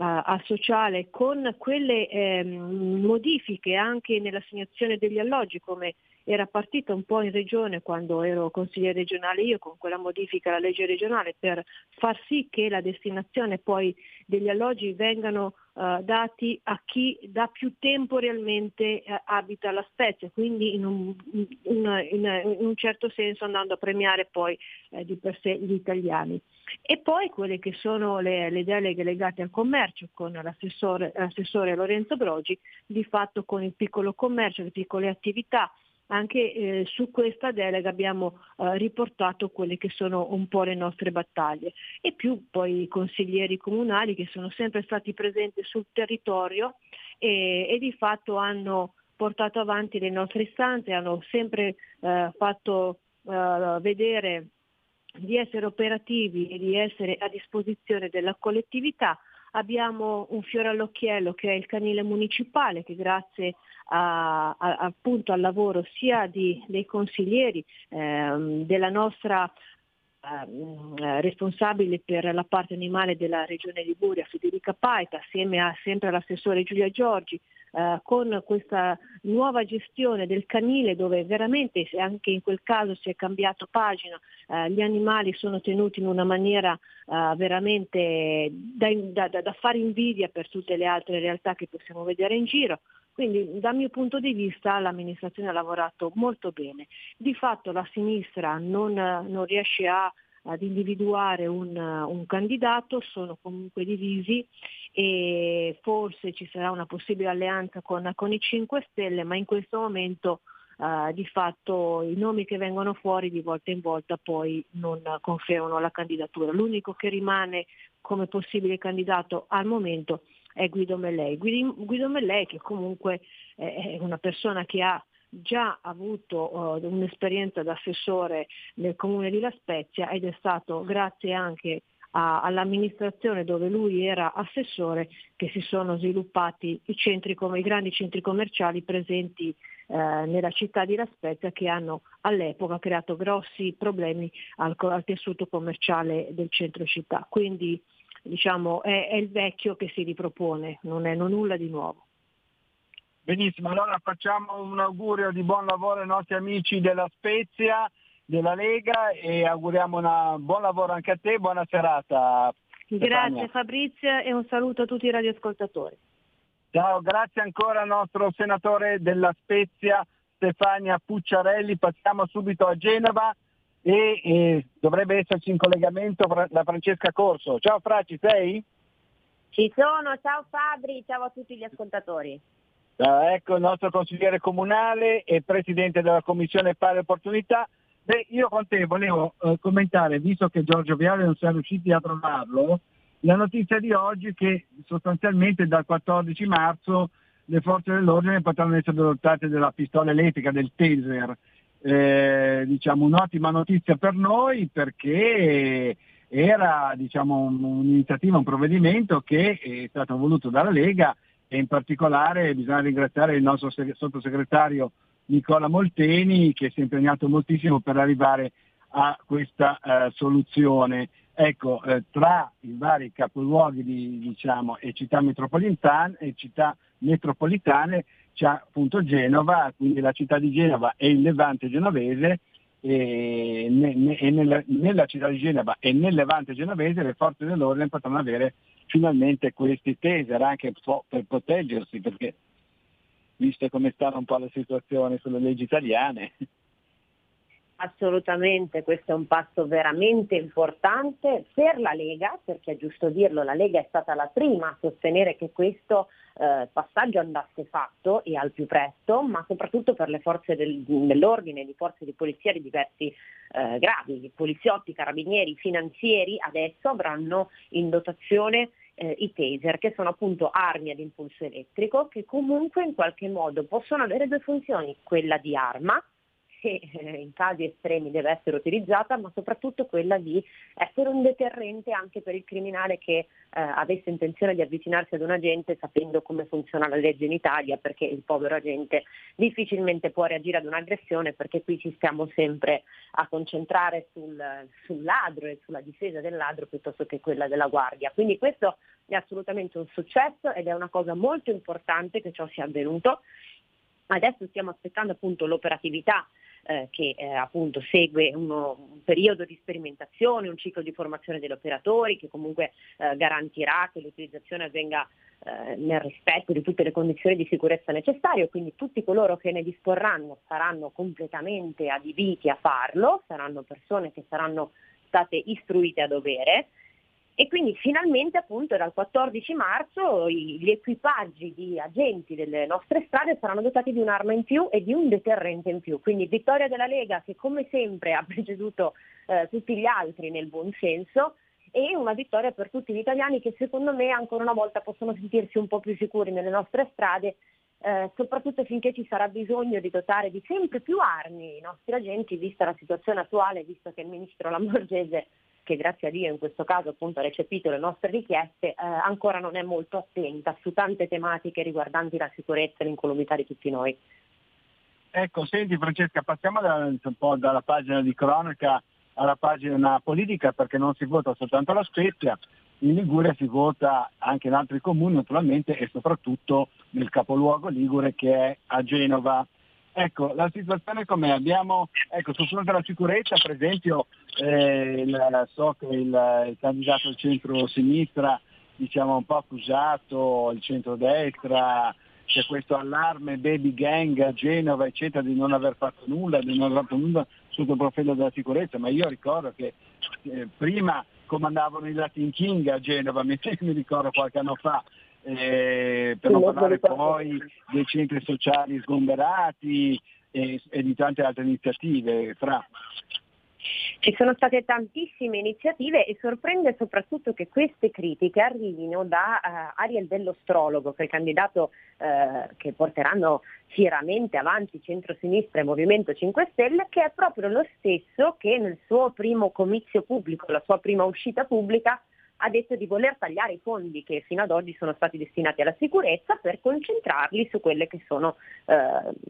a- al sociale con quelle ehm, modifiche anche nell'assegnazione degli alloggi come era partita un po' in regione quando ero consigliere regionale io con quella modifica alla legge regionale per far sì che la destinazione poi degli alloggi vengano eh, dati a chi da più tempo realmente eh, abita la Spezia, quindi in un, in- in- in un certo senso andando a premiare poi eh, di per sé gli italiani. E poi quelle che sono le, le deleghe legate al commercio con l'assessore, l'assessore Lorenzo Brogi, di fatto con il piccolo commercio, le piccole attività. Anche eh, su questa delega abbiamo eh, riportato quelle che sono un po' le nostre battaglie e più poi i consiglieri comunali che sono sempre stati presenti sul territorio e, e di fatto hanno portato avanti le nostre istanze, hanno sempre eh, fatto eh, vedere di essere operativi e di essere a disposizione della collettività. Abbiamo un fiore all'occhiello che è il canile municipale che grazie a- a- appunto al lavoro sia di- dei consiglieri ehm, della nostra ehm, eh, responsabile per la parte animale della regione Liguria, Federica Paita, assieme a sempre all'assessore Giulia Giorgi, eh, con questa nuova gestione del canile dove veramente anche in quel caso si è cambiato pagina, eh, gli animali sono tenuti in una maniera eh, veramente da- da- da fare invidia per tutte le altre realtà che possiamo vedere in giro. Quindi dal mio punto di vista l'amministrazione ha lavorato molto bene. Di fatto la sinistra non, non riesce a- ad individuare un, un candidato, sono comunque divisi e forse ci sarà una possibile alleanza con, con i 5 Stelle, ma in questo momento eh, di fatto i nomi che vengono fuori di volta in volta poi non confermano la candidatura. L'unico che rimane come possibile candidato al momento è Guido Mellei. Guido, Guido Mellei che comunque è una persona che ha già avuto eh, un'esperienza da assessore nel comune di La Spezia ed è stato grazie anche a- all'amministrazione dove lui era assessore che si sono sviluppati i, centri, come, i grandi centri commerciali presenti eh, nella città di La Spezia che hanno all'epoca creato grossi problemi al, al tessuto commerciale del centro città. Quindi diciamo, è, è il vecchio che si ripropone, non è nulla di nuovo. Benissimo, allora facciamo un augurio di buon lavoro ai nostri amici della Spezia, della Lega e auguriamo un buon lavoro anche a te, buona serata. Stefania. Grazie Fabrizio e un saluto a tutti i radioascoltatori. Ciao, grazie ancora al nostro senatore della Spezia Stefania Pucciarelli. Passiamo subito a Genova e, e dovrebbe esserci in collegamento la Francesca Corso. Ciao Fra, ci sei? Ci sono, ciao Fabri, ciao a tutti gli ascoltatori. Ah, ecco il nostro consigliere comunale e presidente della commissione pari opportunità. Beh, io con te volevo eh, commentare, visto che Giorgio Viale non siamo riusciti a trovarlo, la notizia di oggi che sostanzialmente dal 14 marzo le forze dell'ordine potranno essere dotate della pistola elettrica, del taser. Eh, diciamo un'ottima notizia per noi perché era diciamo, un, un'iniziativa, un provvedimento che è stato voluto dalla Lega e in particolare bisogna ringraziare il nostro sottosegretario Nicola Molteni che si è impegnato moltissimo per arrivare a questa eh, soluzione. Ecco, eh, tra i vari capoluoghi di, diciamo, e città e città metropolitane c'è appunto Genova, quindi la città di Genova e il Levante genovese e, ne, ne, nella, nella, città di Genova e nel Levante genovese le forze dell'ordine potranno avere finalmente questi taser anche per proteggersi perché visto come sta un po' la situazione sulle leggi italiane Assolutamente, questo è un passo veramente importante per la Lega, perché è giusto dirlo, la Lega è stata la prima a sostenere che questo eh, passaggio andasse fatto e al più presto, ma soprattutto per le forze del, dell'ordine, di forze di polizia di diversi eh, gradi, poliziotti, carabinieri, finanzieri, adesso avranno in dotazione eh, i taser, che sono appunto armi ad impulso elettrico, che comunque in qualche modo possono avere due funzioni, quella di arma, che eh, in casi estremi deve essere utilizzata, ma soprattutto quella di essere un deterrente anche per il criminale che eh, avesse intenzione di avvicinarsi ad un agente sapendo come funziona la legge in Italia, perché il povero agente difficilmente può reagire ad un'aggressione, perché qui ci stiamo sempre a concentrare sul, sul ladro e sulla difesa del ladro piuttosto che quella della guardia. Quindi questo è assolutamente un successo ed è una cosa molto importante che ciò sia avvenuto. Adesso stiamo aspettando appunto l'operatività eh, che eh, appunto segue uno, un periodo di sperimentazione, un ciclo di formazione degli operatori che comunque eh, garantirà che l'utilizzazione avvenga eh, nel rispetto di tutte le condizioni di sicurezza necessarie, quindi tutti coloro che ne disporranno saranno completamente adibiti a farlo, saranno persone che saranno state istruite a dovere e quindi finalmente appunto dal 14 marzo gli equipaggi di agenti delle nostre strade saranno dotati di un'arma in più e di un deterrente in più. Quindi vittoria della Lega che come sempre ha [LAUGHS] preceduto eh, tutti gli altri nel buon senso e una vittoria per tutti gli italiani che secondo me ancora una volta possono sentirsi un po' più sicuri nelle nostre strade eh, soprattutto finché ci sarà bisogno di dotare di sempre più armi i nostri agenti, vista la situazione attuale, visto che il ministro Lamborghese che grazie a Dio in questo caso appunto ha recepito le nostre richieste, eh, ancora non è molto attenta su tante tematiche riguardanti la sicurezza e l'incolumità di tutti noi. Ecco, senti Francesca, passiamo da, un po' dalla pagina di cronaca alla pagina politica perché non si vota soltanto la Spezia, in Liguria si vota anche in altri comuni naturalmente e soprattutto nel capoluogo Ligure che è a Genova. Ecco, la situazione com'è? Abbiamo, ecco, sul fronte della sicurezza, per esempio, eh, il, so che il, il candidato del centro-sinistra, diciamo un po' accusato, il centro-destra, c'è questo allarme baby gang a Genova, eccetera, di non aver fatto nulla, di non aver fatto nulla sotto il profilo della sicurezza, ma io ricordo che eh, prima comandavano i Latin King a Genova, [LAUGHS] mi ricordo qualche anno fa, eh, per non parlare poi dei centri sociali sgomberati e, e di tante altre iniziative. Fra. Ci sono state tantissime iniziative e sorprende soprattutto che queste critiche arrivino da uh, Ariel dell'Ostrologo, che è il candidato uh, che porteranno fieramente avanti centro-sinistra e Movimento 5 Stelle, che è proprio lo stesso che nel suo primo comizio pubblico, la sua prima uscita pubblica, ha detto di voler tagliare i fondi che fino ad oggi sono stati destinati alla sicurezza per concentrarli su quelle che sono eh,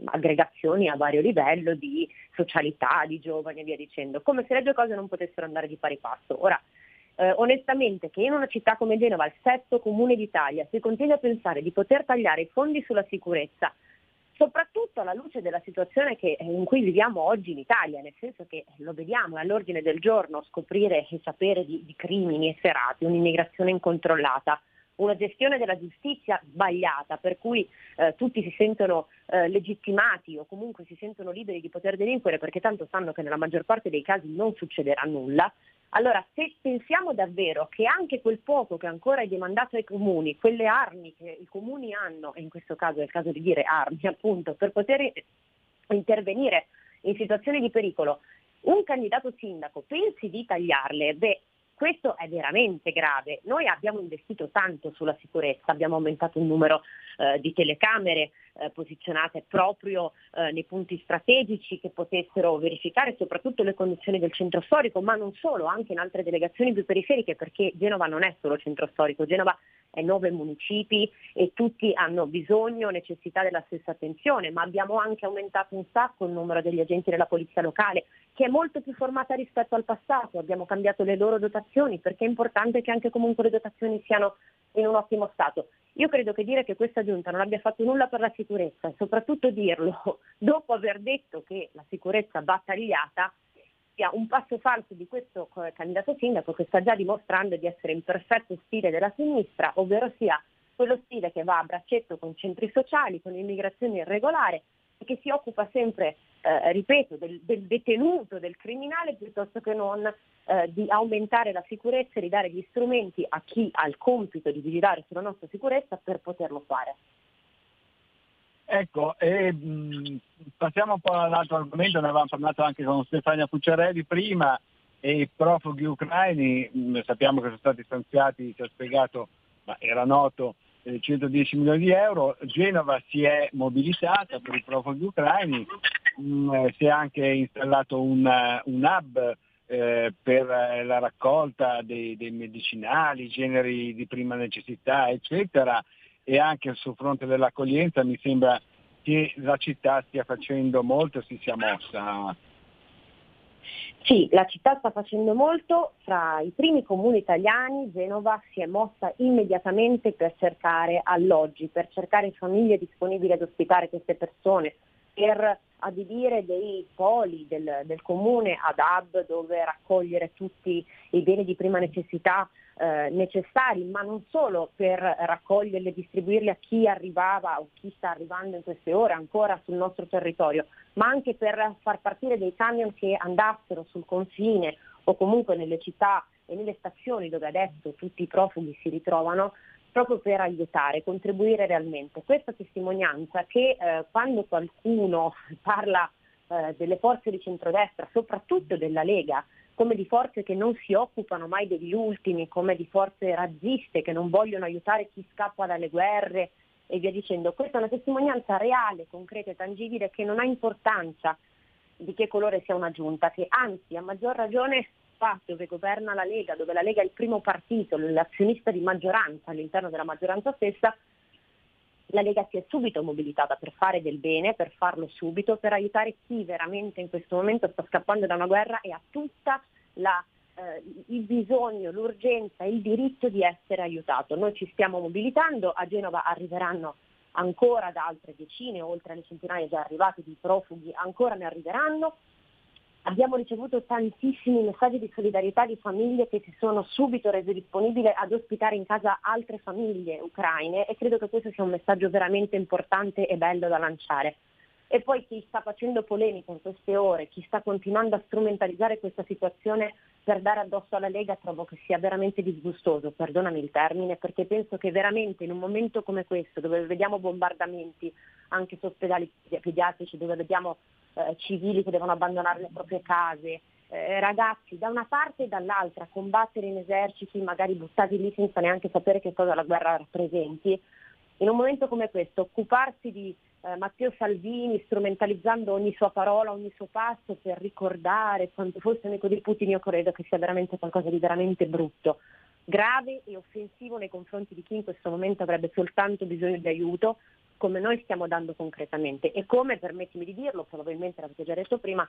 aggregazioni a vario livello di socialità, di giovani e via dicendo, come se le due cose non potessero andare di pari passo. Ora, eh, onestamente che in una città come Genova, il sesto comune d'Italia, si continui a pensare di poter tagliare i fondi sulla sicurezza soprattutto alla luce della situazione che, in cui viviamo oggi in Italia, nel senso che lo vediamo all'ordine del giorno scoprire e sapere di, di crimini efferati, un'immigrazione incontrollata, una gestione della giustizia sbagliata, per cui eh, tutti si sentono eh, legittimati o comunque si sentono liberi di poter delinquere perché tanto sanno che nella maggior parte dei casi non succederà nulla, allora, se pensiamo davvero che anche quel poco che ancora è demandato ai comuni, quelle armi che i comuni hanno, e in questo caso è il caso di dire armi appunto, per poter intervenire in situazioni di pericolo, un candidato sindaco pensi di tagliarle, beh, questo è veramente grave. Noi abbiamo investito tanto sulla sicurezza, abbiamo aumentato il numero eh, di telecamere eh, posizionate proprio eh, nei punti strategici che potessero verificare soprattutto le condizioni del centro storico, ma non solo, anche in altre delegazioni più periferiche, perché Genova non è solo centro storico, Genova è nove municipi e tutti hanno bisogno, necessità della stessa attenzione, ma abbiamo anche aumentato un sacco il numero degli agenti della polizia locale, che è molto più formata rispetto al passato, abbiamo cambiato le loro dotazioni, perché è importante che anche comunque le dotazioni siano in un ottimo stato. Io credo che dire che questa giunta non abbia fatto nulla per la sicurezza e soprattutto dirlo [LAUGHS] dopo aver detto che la sicurezza va tagliata sia un passo falso di questo eh, candidato sindaco che sta già dimostrando di essere in perfetto stile della sinistra, ovvero sia quello stile che va a braccetto con centri sociali, con immigrazione irregolare e che si occupa sempre, eh, ripeto, del, del, detenuto, del criminale, piuttosto che non eh, di aumentare la sicurezza e ridare gli strumenti a chi ha il compito di vigilare sulla nostra sicurezza per poterlo fare. Ecco, e, mh, passiamo un po' all'altro argomento, ne avevamo parlato anche con Stefania Pucciarelli prima, e i profughi ucraini, mh, sappiamo che sono stati stanziati, ci ha spiegato, ma era noto, eh, 110 milioni di euro, Genova si è mobilitata per i profughi ucraini, mh, si è anche installato un, un hub eh, per la raccolta dei, dei medicinali, generi di prima necessità, eccetera e anche sul fronte dell'accoglienza mi sembra che la città stia facendo molto, si sia mossa. Sì, la città sta facendo molto, fra i primi comuni italiani Genova si è mossa immediatamente per cercare alloggi, per cercare famiglie disponibili ad ospitare queste persone, per adibire dei poli del, del comune ad hub dove raccogliere tutti i beni di prima necessità eh, necessari, ma non solo per raccoglierli e distribuirli a chi arrivava o chi sta arrivando in queste ore ancora sul nostro territorio, ma anche per far partire dei camion che andassero sul confine o comunque nelle città e nelle stazioni dove adesso tutti i profughi si ritrovano, proprio per aiutare, contribuire realmente. Questa testimonianza che eh, quando qualcuno [LAUGHS] parla eh, delle forze di centrodestra, soprattutto della Lega, come di forze che non si occupano mai degli ultimi, come di forze razziste che non vogliono aiutare chi scappa dalle guerre e via dicendo. Questa è una testimonianza reale, concreta e tangibile che non ha importanza di che colore sia una giunta, che anzi a maggior ragione qua dove governa la Lega, dove la Lega è il primo partito, l'azionista di maggioranza all'interno della maggioranza stessa, la Lega si è subito mobilitata per fare del bene, per farlo subito, per aiutare chi veramente in questo momento sta scappando da una guerra e ha tutta la, eh, il bisogno, l'urgenza, il diritto di essere aiutato. Noi ci stiamo mobilitando, a Genova arriveranno ancora da altre decine, oltre alle centinaia già arrivate di profughi, ancora ne arriveranno. Abbiamo ricevuto tantissimi messaggi di solidarietà di famiglie che si sono subito rese disponibili ad ospitare in casa altre famiglie ucraine e credo che questo sia un messaggio veramente importante e bello da lanciare. E poi chi sta facendo polemica in queste ore, chi sta continuando a strumentalizzare questa situazione per dare addosso alla Lega trovo che sia veramente disgustoso, perdonami il termine, perché penso che veramente in un momento come questo, dove vediamo bombardamenti anche su ospedali pediatrici, dove vediamo eh, civili che devono abbandonare le proprie case, eh, ragazzi da una parte e dall'altra combattere in eserciti magari buttati lì senza neanche sapere che cosa la guerra rappresenti, in un momento come questo occuparsi di eh, Matteo Salvini strumentalizzando ogni sua parola, ogni suo passo per ricordare quanto fosse amico di Putin, io credo che sia veramente qualcosa di veramente brutto. grave e offensivo nei confronti di chi in questo momento avrebbe soltanto bisogno di aiuto, come noi stiamo dando concretamente e come, permettimi di dirlo, probabilmente l'avete già detto prima,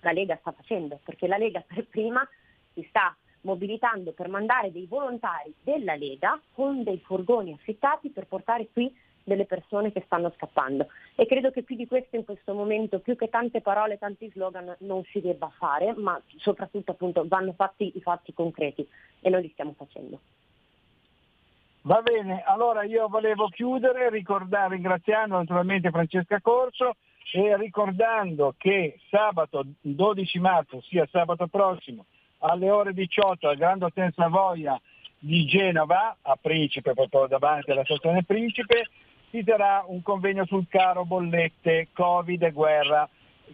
la Lega sta facendo, perché la Lega per prima si sta mobilitando per mandare dei volontari della Lega con dei furgoni affittati per portare qui delle persone che stanno scappando. E credo che più di questo in questo momento, più che tante parole, tanti slogan, non si debba fare, ma soprattutto appunto vanno fatti i fatti concreti e noi li stiamo facendo. Va bene, allora io volevo chiudere ricordare, ringraziando naturalmente Francesca Corso e ricordando che sabato 12 marzo, sia sabato prossimo, alle ore 18 al Grand Hotel Savoia di Genova, a Principe, proprio davanti alla stazione Principe, sarà un convegno sul caro bollette, Covid e guerra,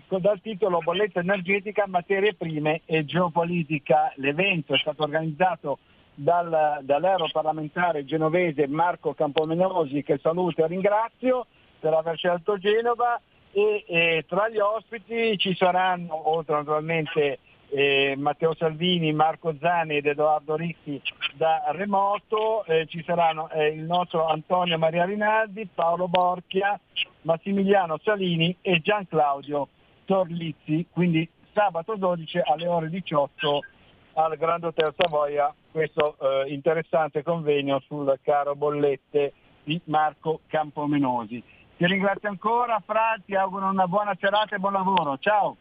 dal titolo Bolletta energetica, materie prime e geopolitica. L'evento è stato organizzato dal, dall'europarlamentare genovese Marco Campomenosi, che saluto e ringrazio per aver scelto Genova, e, e tra gli ospiti ci saranno, oltre naturalmente eh, Matteo Salvini, Marco Zani ed Edoardo Ricchi da remoto, eh, ci saranno eh, il nostro Antonio Maria Rinaldi, Paolo Borchia, Massimiliano Salini e Gian Claudio Torlizzi, quindi sabato 12 alle ore 18 al Grand Hotel Savoia questo eh, interessante convegno sul caro bollette di Marco Campomenosi. Ti ringrazio ancora, Fra, ti auguro una buona serata e buon lavoro. Ciao.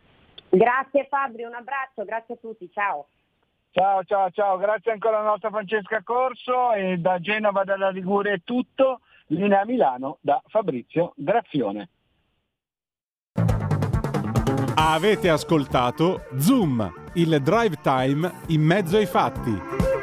Grazie Fabri, un abbraccio, grazie a tutti, ciao. Ciao, ciao, ciao, grazie ancora alla nostra Francesca Corso e da Genova, dalla Liguria è tutto, linea Milano da Fabrizio Graffione. Avete ascoltato Zoom, il drive time in mezzo ai fatti.